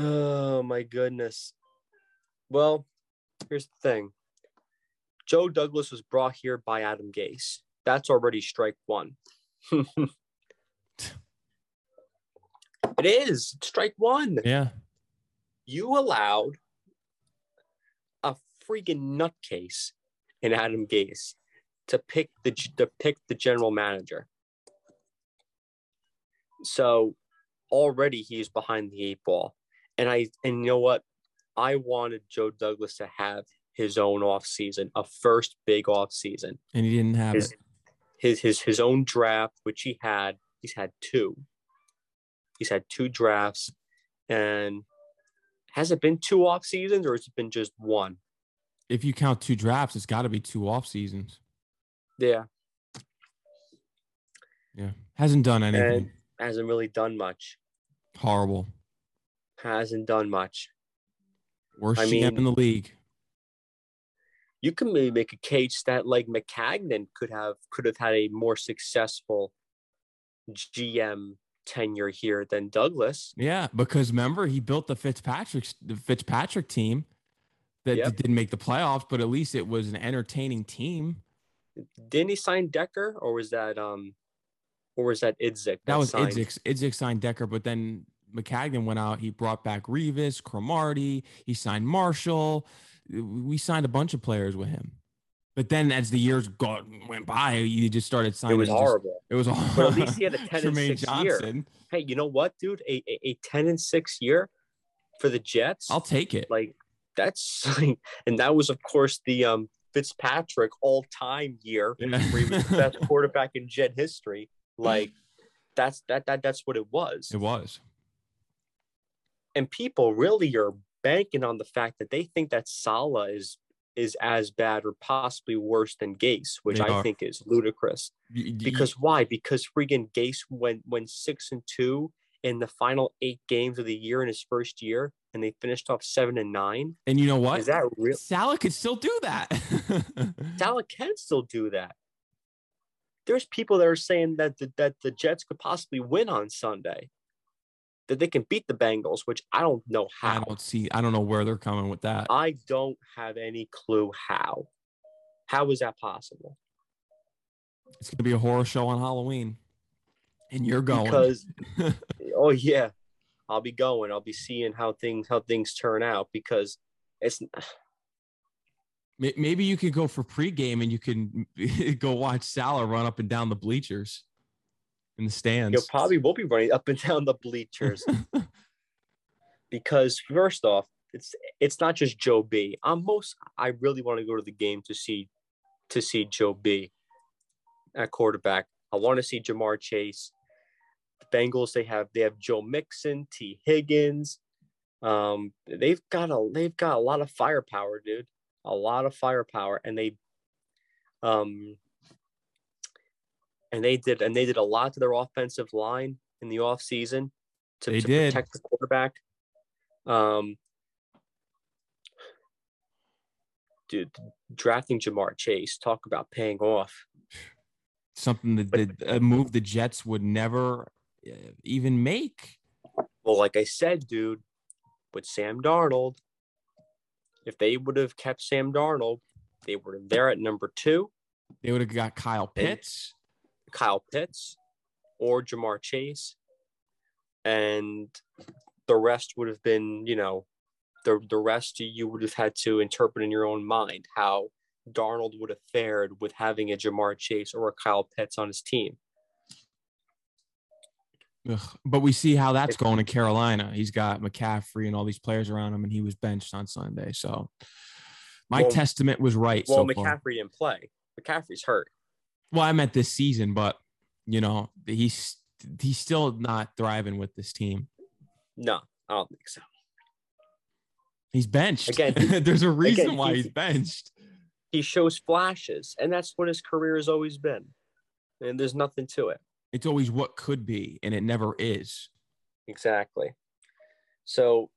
oh my goodness. Well here's the thing. Joe douglas was brought here by adam gase. That's already strike one. [laughs] It is. Strike one. Yeah. you allowed a freaking nutcase in Adam Gase to pick the to pick the general manager. So already he's behind the eight ball. And I and you know what? I wanted Joe Douglas to have his own off season, a first big off season. And he didn't have His it. his his his own draft, which he had. He's had two. He's had two drafts, and has it been two off seasons or has it been just one? If you count two drafts, it's got to be two off seasons. Yeah, Yeah. Hasn't done anything. and hasn't really done much. Horrible. Hasn't done much. Worst I in the league. You can maybe make a case that like Maccagnan could have could have had a more successful GM tenure here than Douglas. Yeah, because remember he built the Fitzpatrick the Fitzpatrick team that Yep. didn't make the playoffs, but at least it was an entertaining team. Didn't he sign Decker, or was that um, or was that Idzik? That was signed? Idzik. Idzik signed Decker, but then Maccagnan went out. He brought back Revis, Cromartie. He signed Marshall. We signed a bunch of players with him. But then as the years got went by, you just started signing. It was just- horrible. it was all. But at least he had a [laughs] 10 and Tremaine 6 year. Hey, you know what, dude? A, a, a 10 and 6 year for the Jets. I'll take it. like that's [laughs] like, and that was of course the um Fitzpatrick all-time year Yeah. where he was the best [laughs] quarterback in Jet history. Like [clears throat] that's that that that's what it was. It was. And people really are banking on the fact that they think that Saleh is is as bad or possibly worse than Gase, which They I are. think is ludicrous. Y- y- Because why? Because friggin' Gase went went six and two in the final eight games of the year in his first year, and they finished off seven and nine. and you know what? Is that real? Saleh could still do that. [laughs] Saleh can still do that. There's people that are saying that the, that the Jets could possibly win on Sunday, that they can beat the Bengals, which I don't know how. I don't see. I don't know where they're coming with that. I don't have any clue how. How is that possible? It's gonna be a horror show on Halloween, and you're going Because [laughs] oh yeah, I'll be going. I'll be seeing how things how things turn out because it's Maybe you could go for pregame and you can [laughs] go watch Saleh run up and down the bleachers in the stands. you probably will be running up and down the bleachers [laughs] because first off, it's it's not just Joe B. I'm most I really want to go to the game to see to see Joe B at quarterback. I want to see Ja'Marr Chase. The Bengals they have they have Joe Mixon, Tee Higgins. Um, they've got a they've got a lot of firepower, dude. A lot of firepower, and they um and they did and they did a lot to their offensive line in the offseason to, They to did. protect the quarterback. Um, dude, drafting Ja'Marr Chase, talk about paying off. Something that, that a move the Jets would never even make. Well, like I said, dude, with Sam Darnold, if they would have kept Sam Darnold, they were there at number two. They would have got Kyle Pitts. Kyle Pitts or Ja'Marr Chase, and the rest would have been, you know, the the rest you would have had to interpret in your own mind how Darnold would have fared with having a Ja'Marr Chase or a Kyle Pitts on his team. Ugh, But we see how that's going in Carolina. He's got McCaffrey and all these players around him, and he was benched on Sunday. So my Well- testament was right. Well, so far. McCaffrey didn't play. McCaffrey's hurt. Well, I meant this season, but you know, he's he's still not thriving with this team. No, I don't think so. He's benched. Again, [laughs] there's a reason again, why he's benched. He shows flashes, and that's what his career has always been. And there's nothing to it. It's always what could be, and it never is. Exactly. So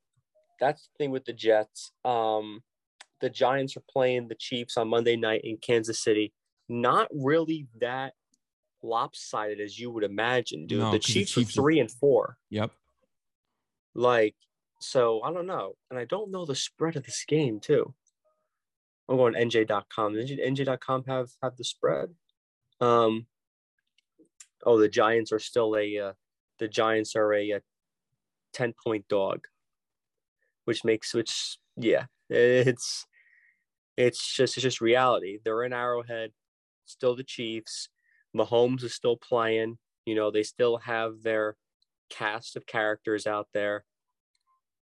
that's the thing with the Jets. Um, the Giants are playing the Chiefs on Monday night in Kansas City. Not really that lopsided as you would imagine, dude. No, the Chiefs, Chiefs are are- three and four. Yep. Like, so I don't know. And I don't know the spread of this game, too. I'm going NJ.com. Does NJ.com have have the spread? Um oh the Giants are still a uh, the Giants are a, a 10 point dog. Which makes which yeah, it's it's just it's just reality. They're in Arrowhead, still the Chiefs. Mahomes is still playing. You know, they still have their cast of characters out there.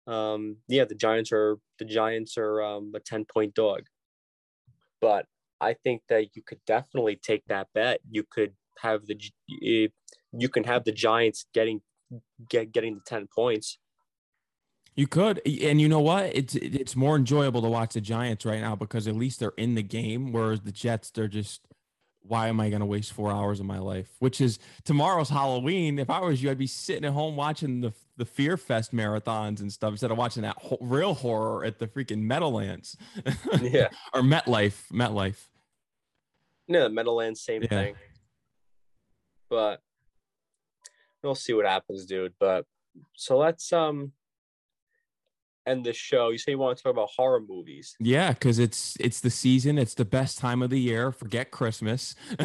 Um, yeah, the Giants are the Giants are um, a ten point dog, but I think that you could definitely take that bet. You could have the you can have the Giants getting get getting the ten points. You could, and you know what? It's it's more enjoyable to watch the Giants right now because at least they're in the game, whereas the Jets, they're just. Why am I going to waste four hours of my life? Which is tomorrow's Halloween. If I was you, I'd be sitting at home watching the the Fear Fest marathons and stuff instead of watching that ho- real horror at the freaking Meadowlands [laughs] Yeah, or MetLife. MetLife. no, Meadowlands same Yeah. thing. But we'll see what happens, dude. But so let's um end this show. You say you want to talk about horror movies. Yeah, because it's it's the season. It's the best time of the year. Forget Christmas. [laughs]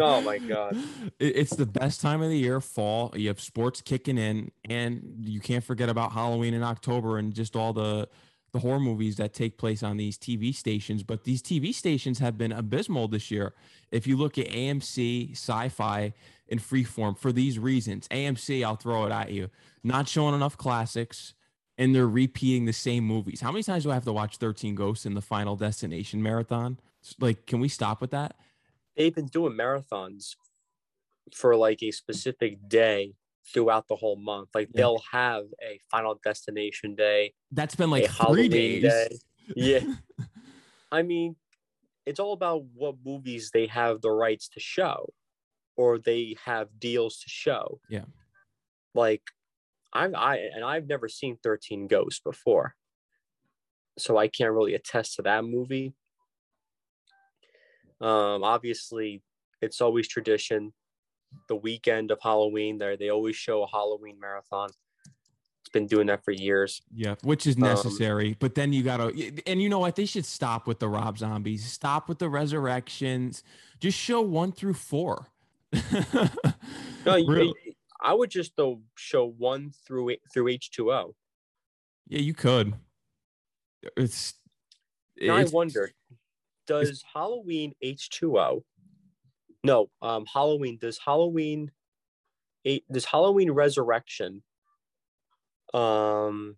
Oh my God. [laughs] It- It's the best time of the year. Fall. You have sports kicking in, and you can't forget about Halloween in October and just all the the horror movies that take place on these TV stations. But these TV stations have been abysmal this year. If you look at AMC, Sci-Fi, and Freeform for these reasons, AMC, I'll throw it at you, not showing enough classics and they're repeating the same movies. How many times do I have to watch 13 Ghosts in the Final Destination marathon? Like, can we stop with that? They've been doing marathons for like a specific day throughout the whole month. Like Yeah. they'll have a final destination day, That's been like three days. day. Yeah. [laughs] I mean, it's all about what movies they have the rights to show or they have deals to show. Yeah. Like I've I and I've never seen 13 Ghosts before. So I can't really attest to that movie. Um obviously it's always tradition. The weekend of Halloween there they always show a Halloween marathon. It's been doing that for years. Yeah, which is Um, necessary. but then you gotta, and you know what? They should stop with the Rob Zombies. Stop with the resurrections. Just show one through four. [laughs] No, you- Real- I would just though show one through through H two O. yeah, you could. It's. Now I wonder, does Halloween H two O? No, um, Halloween. Does Halloween eight? Does Halloween Resurrection? Um,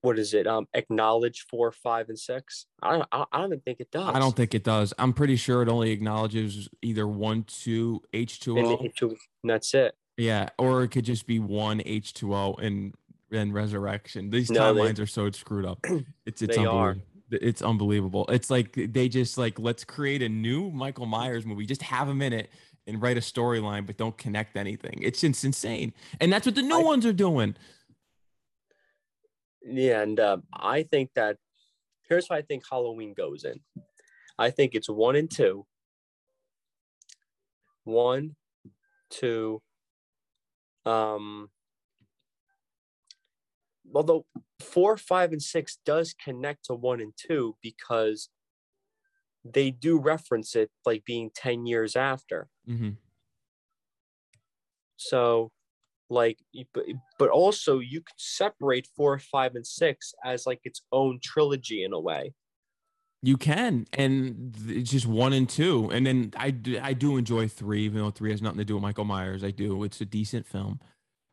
what is it? Um, acknowledge four, five, and six. I don't. I, I don't even think it does. I don't think it does. I'm pretty sure it only acknowledges either one, two, H2O. And H2O, and that's it. Yeah, or it could just be one H2O and and resurrection. These No, they- timelines are so screwed up. It's it's They are. It's unbelievable. It's like they just like let's create a new Michael Myers movie. Just have him in it and write a storyline, but don't connect anything. It's it's insane, and that's what the new I- ones are doing. Yeah, and uh, I think that here's what I think Halloween goes in. I think it's one and two. One, to um although four, five, and six does connect to one and two because they do reference it like being 10 years after. Mm-hmm. So, like, but, but also you could separate four, five, and six as like its own trilogy in a way. You can, and it's just one and two, and then I do, I do enjoy three, even though three has nothing to do with Michael Myers. I do; it's a decent film,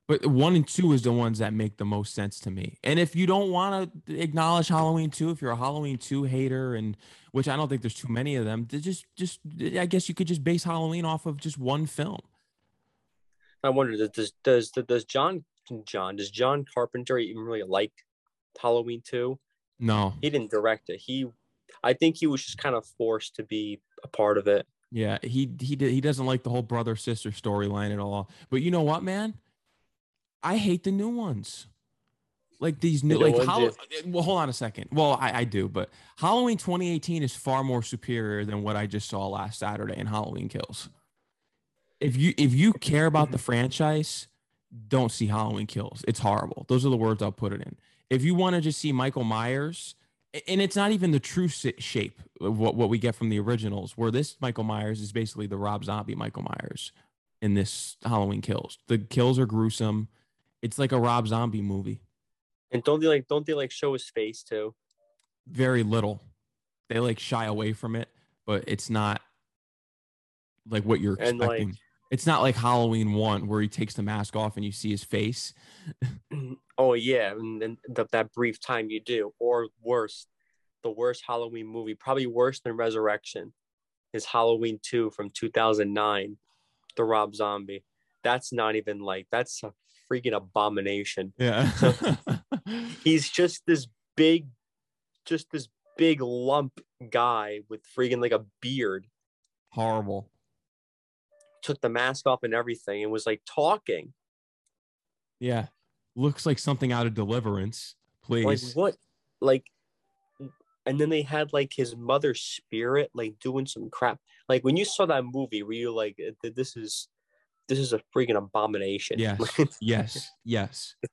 but one and two is the ones that make the most sense to me. And if you don't want to acknowledge Halloween two, if you're a Halloween two hater, and which I don't think there's too many of them, just just I guess you could just base Halloween off of just one film. I wonder does does does John John does John Carpenter even really like Halloween two? No, he didn't direct it. He I think he was just kind of forced to be a part of it. Yeah, he he did, he doesn't like the whole brother sister storyline at all. But you know what, man? I hate the new ones. Like these new, like Hall- uh, well, hold on a second. Well, I, I do, but Halloween 2018 is far more superior than what I just saw last Saturday in Halloween Kills. If you if you care about the franchise, don't see Halloween Kills. It's horrible. Those are the words I'll put it in. If you want to just see Michael Myers and it's not even the true shape of what, what we get from the originals, where this Michael Myers is basically the Rob Zombie Michael Myers in this Halloween Kills. The kills are gruesome. It's like a Rob Zombie movie. And don't they like don't they like show his face too? Very little. They like shy away from it, but it's not like what you're expecting. Like, it's not like Halloween one where he takes the mask off and you see his face. [clears throat] oh yeah, and then the, that brief time you do, or worse, the worst Halloween movie, probably worse than Resurrection, is Halloween two from two thousand nine, the Rob Zombie. That's not even like that's a freaking abomination. Yeah, [laughs] he's just this big, just this big lump guy with freaking like a beard. Horrible took the mask off and everything and was like talking. Yeah. Looks like something out of deliverance, please. Like what? Like and then they had like his mother's spirit like doing some crap. Like when you saw that movie, were you like this is this is a freaking abomination. Yes. [laughs] yes. Yes. [laughs]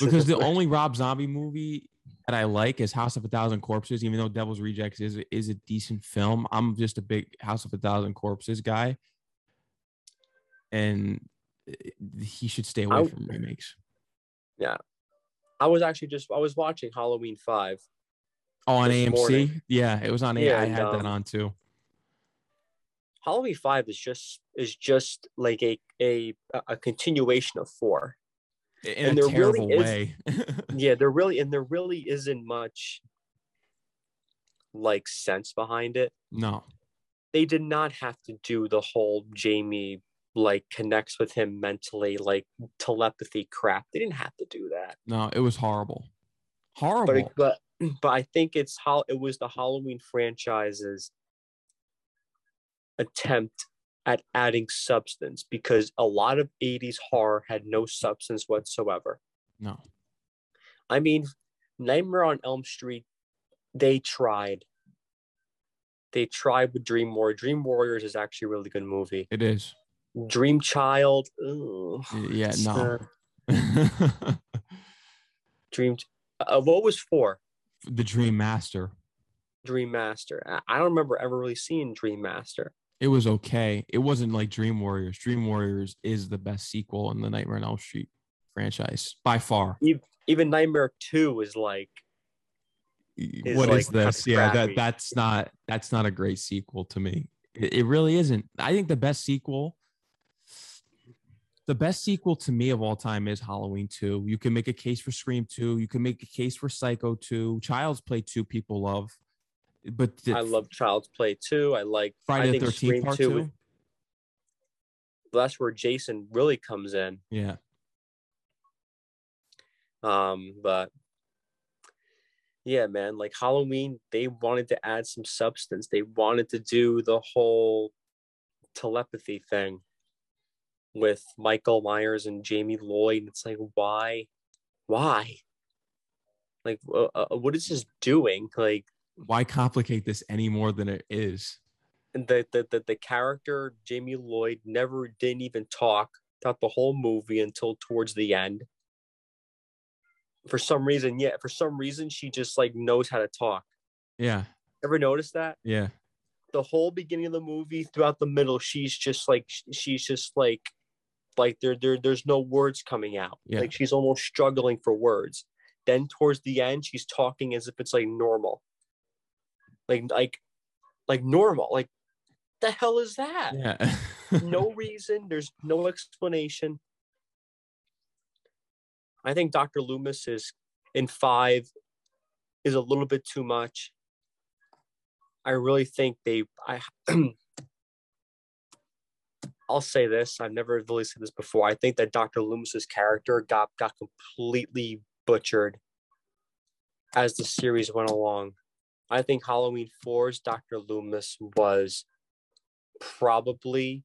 Because the only Rob Zombie movie that I like is House of a Thousand Corpses, even though Devil's Rejects is is a decent film. I'm just a big House of a Thousand Corpses guy and eh, he should stay away I, from remakes. Yeah, I was actually just I was watching Halloween Five. Oh, on AMC. Morning. Yeah, it was on. Yeah, I had um, that on too. Halloween Five is just is just like a a a continuation of four. In and a there terrible really way. Is, [laughs] yeah, there really and there really isn't much like sense behind it. No. They did not have to do the whole Jamie like connects with him mentally, like telepathy crap. They didn't have to do that. No, it was horrible. Horrible. But but, [clears throat] but I think it's how it was the Halloween franchise's attempt at adding substance because a lot of 80s horror had no substance whatsoever. No. I mean, Nightmare on Elm Street, they tried. They tried with Dream Warrior. Dream Warriors is actually a really good movie. It is. Dream Child. yeah, no. Uh, [laughs] Dream. Uh, what was four? The Dream Master. Dream Master. I don't remember ever really seeing Dream Master. It was okay. It wasn't like Dream Warriors. Dream Warriors is the best sequel in the Nightmare on Elm Street franchise by far. Even Nightmare Two is like. Is what like is this? Yeah, that that's not that's not a great sequel to me. It, it really isn't. I think the best sequel the best sequel to me of all time is Halloween 2. You can make a case for Scream 2. You can make a case for Psycho 2. Child's Play 2 people love. But the, I love Child's Play too. I like Friday the 13th part 2. 2. That's where Jason really comes in. Yeah. Um, but yeah, man, like Halloween, they wanted to add some substance. They wanted to do the whole telepathy thing with Michael Myers and Jamie Lloyd. It's like, why? Why? Like, uh, uh, what is this doing? Like, why complicate this any more than it is? and the, the the the character Jamie Lloyd never didn't even talk throughout the whole movie until towards the end. For some reason, yeah, for some reason she just like knows how to talk. Yeah. Ever noticed that? Yeah. The whole beginning of the movie, throughout the middle, she's just like she's just like like there there there's no words coming out. Yeah. Like she's almost struggling for words. Then towards the end, she's talking as if it's like normal. Like like like normal. Like the hell is that? Yeah. no [laughs] reason. There's no explanation. I think Dr. Loomis is in five is a little bit too much. I really think they I [clears throat] I'll say this. I've never really said this before. I think that Dr. Loomis's character got got completely butchered as the series went along. I think Halloween 4's Dr. Loomis was probably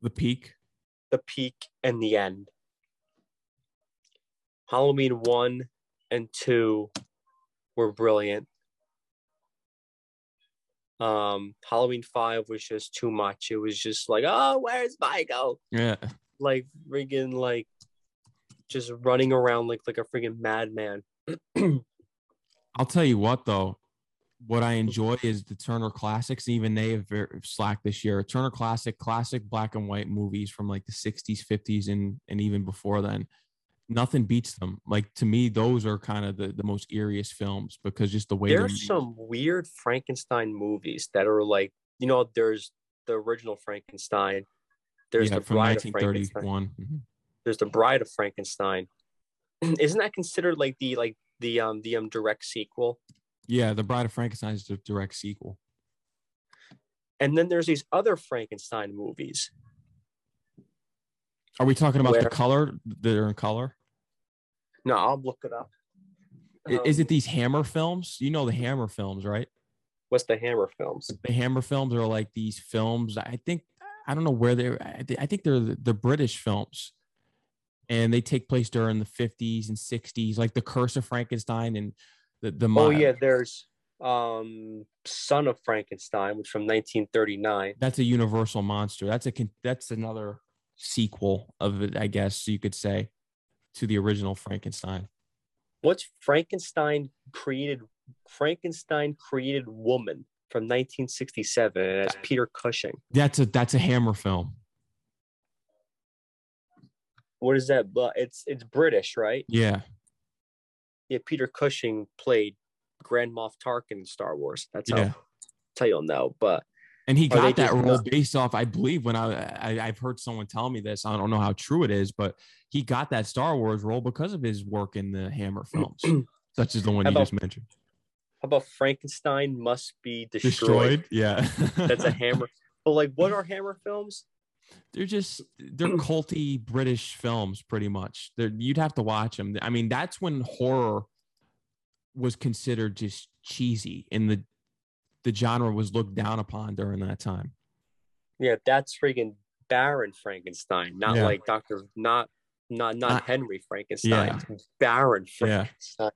the peak. the peak and the end. Halloween 1 and 2 were brilliant. Um, Halloween 5 was just too much. It was just like, oh, where's Michael? Yeah. Like friggin' like just running around like like a friggin' madman. [clears throat] I'll tell you what though, what I enjoy is the Turner Classics. Even they have slacked this year. Turner Classic, classic black and white movies from like the '60s, '50s, and and even before then. Nothing beats them. Like to me, those are kind of the, the most eeriest films because just the way There's some weird Frankenstein movies that are like, you know, there's the original Frankenstein. There's yeah, the from Bride of Frankenstein. 1931. Mhm. there's the Bride of Frankenstein. [clears throat] Isn't that considered like the like the um the um direct sequel? Yeah, The Bride of Frankenstein is the direct sequel. And then there's these other Frankenstein movies. Are we talking about Where- the color? They're in color. No, I'll look it up. I- Is Um, it these Hammer films? You know the Hammer films, right? what's the Hammer films? the Hammer films are like these films. I think I don't know where they're. I think they're the, the British films, and they take place during the fifties and sixties, like the Curse of Frankenstein and the the. Oh yeah, there's um Son of Frankenstein, which from 1939. that's a Universal monster. That's a con- that's another sequel of it, I guess you could say, to the original Frankenstein. What's Frankenstein created? Frankenstein created woman from 1967, and it's Peter Cushing. That's a that's a Hammer film. What is that? But it's it's British, right? Yeah, Yeah, Peter Cushing played Grand Moff Tarkin in Star Wars. That's how yeah. that's how you'll know. But And he got that role not- based off, I believe, when I, I I've heard someone tell me this. I don't know how true it is, but he got that Star Wars role because of his work in the Hammer [clears throat] films, such as the one How you about just mentioned. how about Frankenstein must be destroyed? Destroyed, yeah. That's a [laughs] Hammer. But like, what are Hammer films? They're just they're [clears throat] culty British films, pretty much. They're, you'd have to watch them. I mean, that's when horror was considered just cheesy, and the the genre was looked down upon during that time. Yeah, that's freaking Baron Frankenstein, not Yeah. like Doctor, not not not Not- Henry Frankenstein. Baron Yeah. Frankenstein.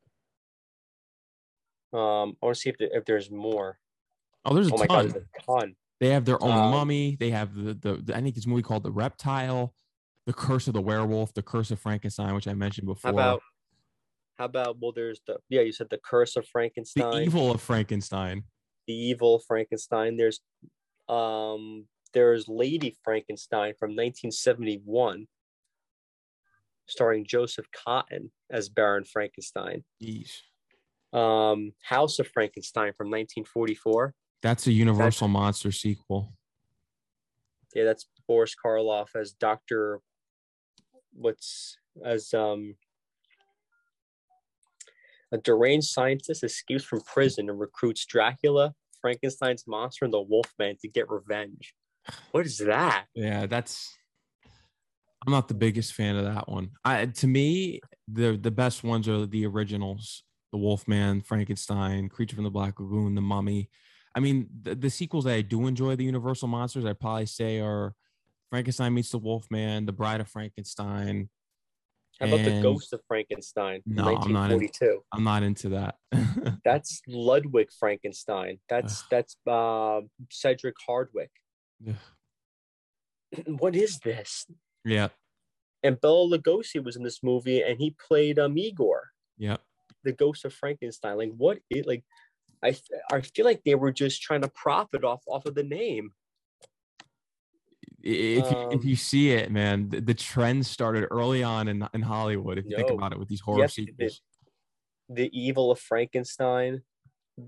Um, I want to see if there, if there's more. Oh, there's a Oh my ton. god, there's a ton. They have their own Um, mummy. They have the, the the I think this movie called The Reptile, The Curse of the Werewolf, The Curse of Frankenstein, which I mentioned How before. about how about well, there's the yeah, you said the Curse of Frankenstein. the Evil of Frankenstein? the evil Frankenstein. There's um there's Lady Frankenstein from 1971, starring Joseph Cotten as Baron Frankenstein. Yeesh. Um, House of Frankenstein from 1944. That's a Universal Monster sequel. Yeah, that's Boris Karloff as Doctor. What's as um a deranged scientist escapes from prison and recruits Dracula, Frankenstein's monster, and the Wolfman to get revenge. What is that? Yeah, that's. I'm not the biggest fan of that one. I to me, the the best ones are the originals: The Wolfman, Frankenstein, Creature from the Black Lagoon, The Mummy. I mean, the, the sequels that I do enjoy, the Universal monsters, I'd probably say are Frankenstein meets the Wolfman, The Bride of Frankenstein, How about the Ghost of Frankenstein? No, I'm not in- I'm not into that. [laughs] That's Ludwig Frankenstein. That's that's uh, Cedric Hardwicke. [clears throat] What is this? yeah, And Bela Lugosi was in this movie, and he played um, Igor, yeah. the Ghost of Frankenstein. Like what? It like, I I feel like they were just trying to profit off off of the name. If you, if Um, you see it, man, the, the trend started early on in, in Hollywood. If you think about it, with these horror to- sequels. The Evil of Frankenstein,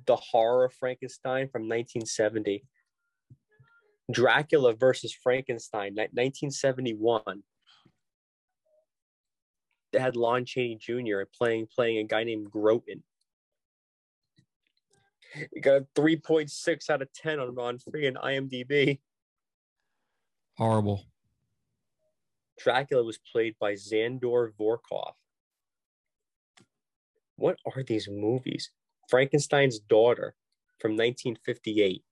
The Horror of Frankenstein from 1970. Dracula versus Frankenstein, 1971. They had Lon Chaney Jr. playing playing a guy named Groton. It got a 3.6 out of 10 on, on free and IMDb. Horrible. Dracula was played by Zandor Vorkov. What are these movies? Frankenstein's Daughter from 1958.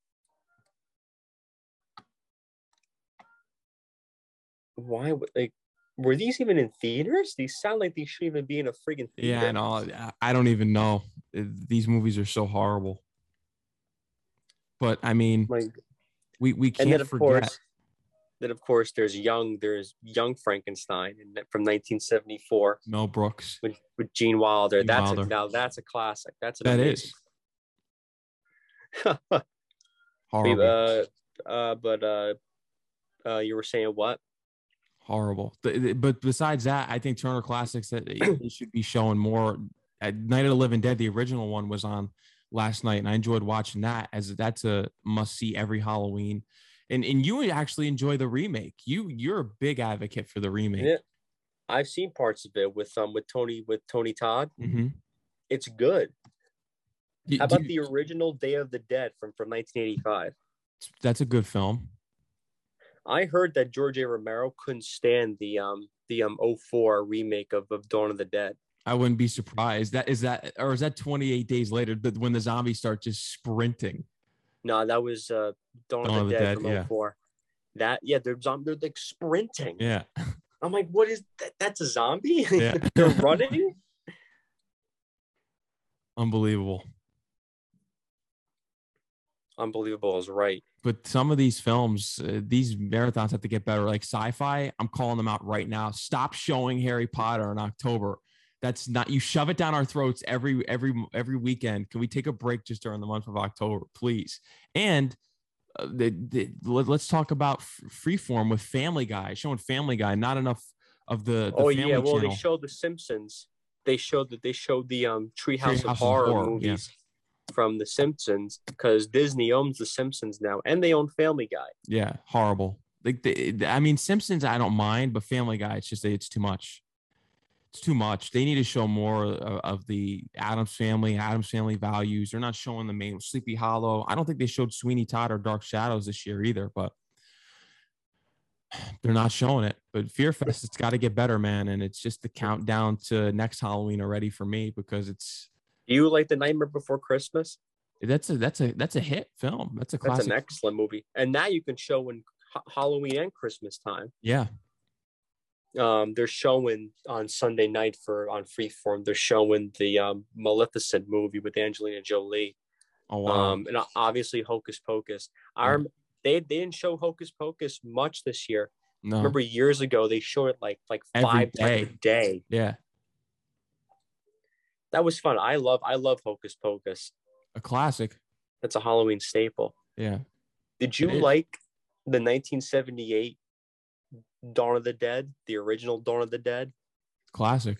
Why would like were these even in theaters? These sound like these should even be in a friggin' theater. Yeah, I know. I- don't even know. These movies are so horrible. But I mean, Like, we we can't then of forget. course, then of course there's young there's young Frankenstein from 1974 Mel Brooks. with, with Gene Wilder. Gene that's Wilder. A, now that's a classic. That's an That amazing- is [laughs] horrible. uh, uh, but uh, uh, you were saying what? horrible. But besides that, I think Turner Classics that [clears throat] should be showing more. At Night of the Living Dead, the original one was on last night, and I enjoyed watching that. As that's a must see every Halloween. And and you actually enjoy the remake. You you're a big advocate for the remake. Yeah. I've seen parts of it with um with Tony with Tony Todd. Mhm. It's good. Y- How about you- the original Day of the Dead from from 1985? That's a good film. I heard that George A. Romero couldn't stand the um the um 04 remake of, of Dawn of the Dead. I wouldn't be surprised. That is that, or is that 28 days later that when the zombies start just sprinting? No, that was uh Dawn, of the, Dead, from yeah. 04. That yeah, they're zom- they're like sprinting. Yeah, I'm like, what is that? That's a zombie? [laughs] Yeah. [laughs] they're running. unbelievable. Unbelievable is right. but some of these films, uh, these marathons have to get better. Like Syfy, I'm calling them out right now. Stop showing Harry Potter in October. That's not you shove it down our throats every every every weekend. Can we take a break just during the month of October, please? And uh, the, the, let, us talk about Freeform with Family Guy, showing Family Guy. Not enough of the, the oh yeah, well Channel. they showed the Simpsons. They showed that they showed the um Treehouse Treehouse of of Horror, Horror, yeah. movies from the Simpsons because Disney owns the Simpsons now, and they own Family Guy. yeah, horrible. Like the, I mean, Simpsons, I don't mind, but Family Guy, it's just it's too much. It's too much. They need to show more of, of the Addams Family, Addams Family values. They're not showing the main Sleepy Hollow. I don't think they showed Sweeney Todd or Dark Shadows this year either, but they're not showing it. But Fear Fest, it's got to get better, man. And it's just the countdown to next Halloween already for me because it's Do you like the Nightmare Before Christmas? that's a that's a that's a hit film. That's a That's an excellent movie, and now you can show in Halloween and Christmas time. yeah, Um, they're showing on Sunday night for on Freeform. They're showing the um, Maleficent movie with Angelina Jolie. oh wow, Um, and obviously Hocus Pocus. I Yeah. rem- they they didn't show Hocus Pocus much this year. no, Remember years ago they showed it like like Every five times a day. day. yeah, That was fun. I love I love Hocus Pocus. a classic. That's a Halloween staple. Yeah. Did you like the 1978 Dawn of the Dead, the original Dawn of the Dead? Classic.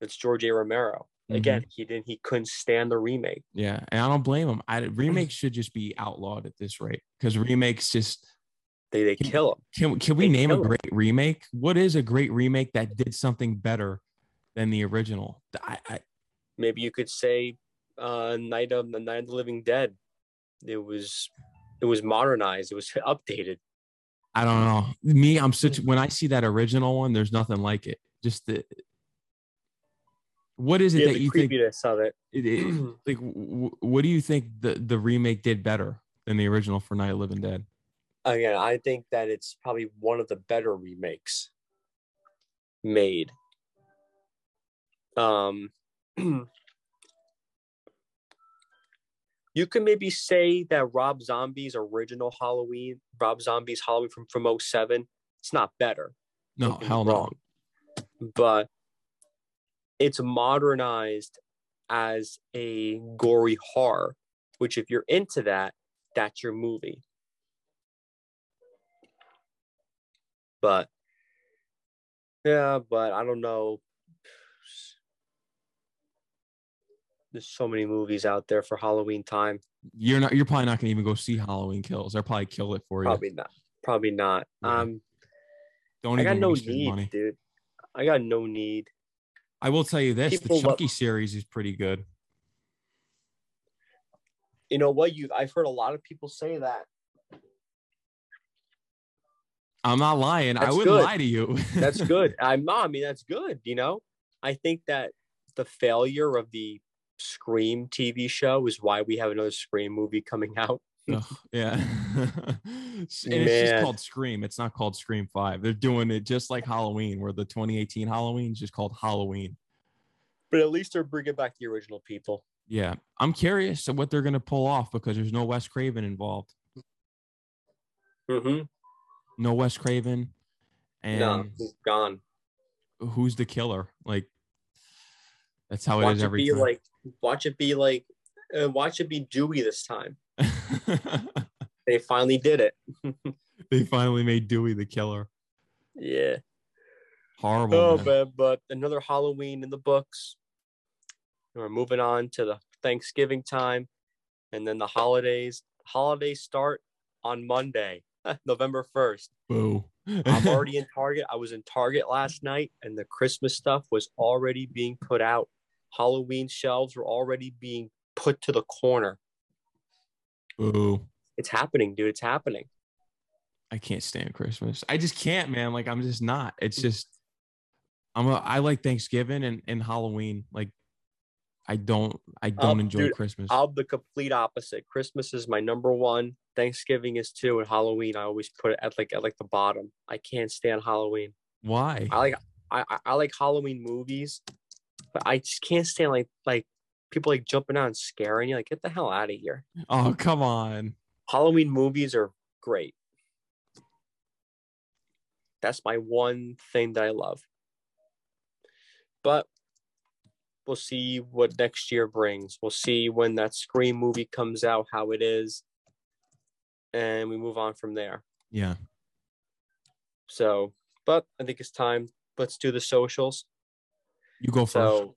It's George A. Romero. Mhm. Again, he didn't he couldn't stand the remake. Yeah, and I don't blame him. I remakes [clears throat] should just be outlawed at this rate because remakes just They they Can- kill him. can can we They name a great remake? What is a great remake that did something better than the original? I, I Maybe you could say uh Night of the Night of the Living Dead. It was it was modernized, it was updated. I don't know. Me, I'm such when I see that original one, there's nothing like it. Just the what is it Yeah, that the you think? of it. [clears throat] It, it- [clears throat] like, w- what do you think the the remake did better than the original for Night of Living Dead? Again, I think that it's probably one of the better remakes made. Um, [clears throat] you can maybe say that Rob Zombie's original Halloween, Rob Zombie's Halloween from from 07, it's not better. No, Don't get me hell no. wrong. But it's modernized as a gory horror, which if you're into that, that's your movie. But yeah, but I don't know. There's so many movies out there for Halloween time. You're not. You're probably not gonna even go see Halloween Kills. They'll probably kill it for you. Probably not. Probably not. Yeah. Um, Don't I even got no need, money. dude. I got no need. I will tell you this: People the love- Chucky series is pretty good. You know what? You I've heard a lot of people say that. I'm not lying. I wouldn't good. lie to you. That's good. [laughs] I'm not. I mean, that's good. You know, I think that the failure of the Scream TV show is why we have another Scream movie coming out. Ugh, [laughs] yeah. [laughs] and it's just called Scream. It's not called Scream 5. They're doing it just like Halloween, where the 2018 Halloween is just called Halloween. But at least they're bringing back the original people. Yeah. I'm curious what they're going to pull off because there's no Wes Craven involved. Mm-hmm. No Wes Craven. And No, he's gone. who's the killer? Like, that's how it Watch is it be time. like. Watch it be like. Uh, watch it be Dewey this time. [laughs] They finally did it. [laughs] they finally made Dewey the killer. Yeah. Horrible. Oh man. man, but another Halloween in the books. We're moving on to the Thanksgiving time, and then the holidays. Holidays start on Monday, [laughs] November first. Boo. I'm already in Target. I was in Target last night, and the Christmas stuff was already being put out. Halloween shelves were already being put to the corner. Boo. It's happening, dude. It's happening. I can't stand Christmas. I just can't, man. Like I'm just not. It's just I'm a I like Thanksgiving and, and Halloween. Like I don't I don't Um, enjoy dude, Christmas. I'm the complete opposite. Christmas is my number one. Thanksgiving is two, and Halloween I always put it at like at like the bottom. I can't stand Halloween. Why? I like I- I like Halloween movies, but I just can't stand like like people like jumping out and scaring you. Like get the hell out of here. Oh, come on. Halloween movies are great. That's my one thing that I love. But we'll see what next year brings. We'll see when that Scream movie comes out, how it is, and we move on from there. Yeah. So, but I think it's time. Let's do the socials. You go first. So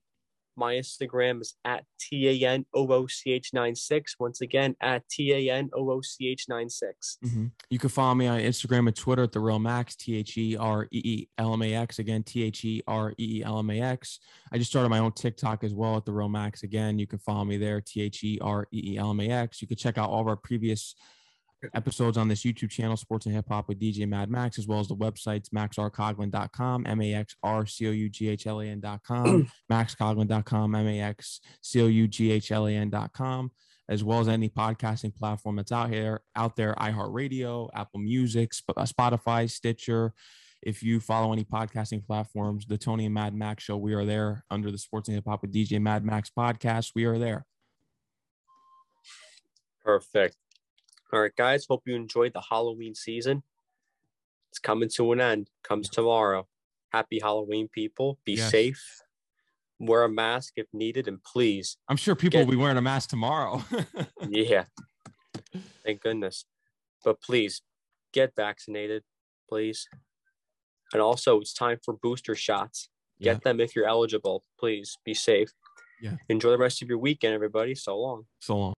my Instagram is at T A N O O C H 96. Once again, at T A N O O C H 96. Mhm. You can follow me on Instagram and Twitter at the Real Max, T H E R E E L M A X. Again, T H E R E E L M A X. I just started my own TikTok as well at the Real Max. Again, you can follow me there, T H E R E E L M A X. You can check out all of our previous episodes on this YouTube channel, Sports and Hip Hop with DJ Mad Max, as well as the websites maxrcoughlan.com, M A X R C O U G H L A N.com, [clears throat] maxcoughlan.com, M A X C O U G H L A N.com, as well as any podcasting platform that's out here, out there, iHeartRadio, Apple Music, uh, Spotify, Stitcher. If you follow any podcasting platforms, the Tony and Mad Max show, we are there under the Sports and Hip Hop with DJ Mad Max podcast. We are there. Perfect. All right, guys. Hope you enjoyed the Halloween season. It's coming to an end. Comes tomorrow. Happy Halloween, people. Be Yes. safe. Wear a mask if needed, and please, I'm sure people Get- will be wearing a mask tomorrow. [laughs] yeah. Thank goodness. But please get vaccinated, please. And also, it's time for booster shots. Get Yeah. them if you're eligible. Please be safe. Yeah. Enjoy the rest of your weekend, everybody. So long. so long.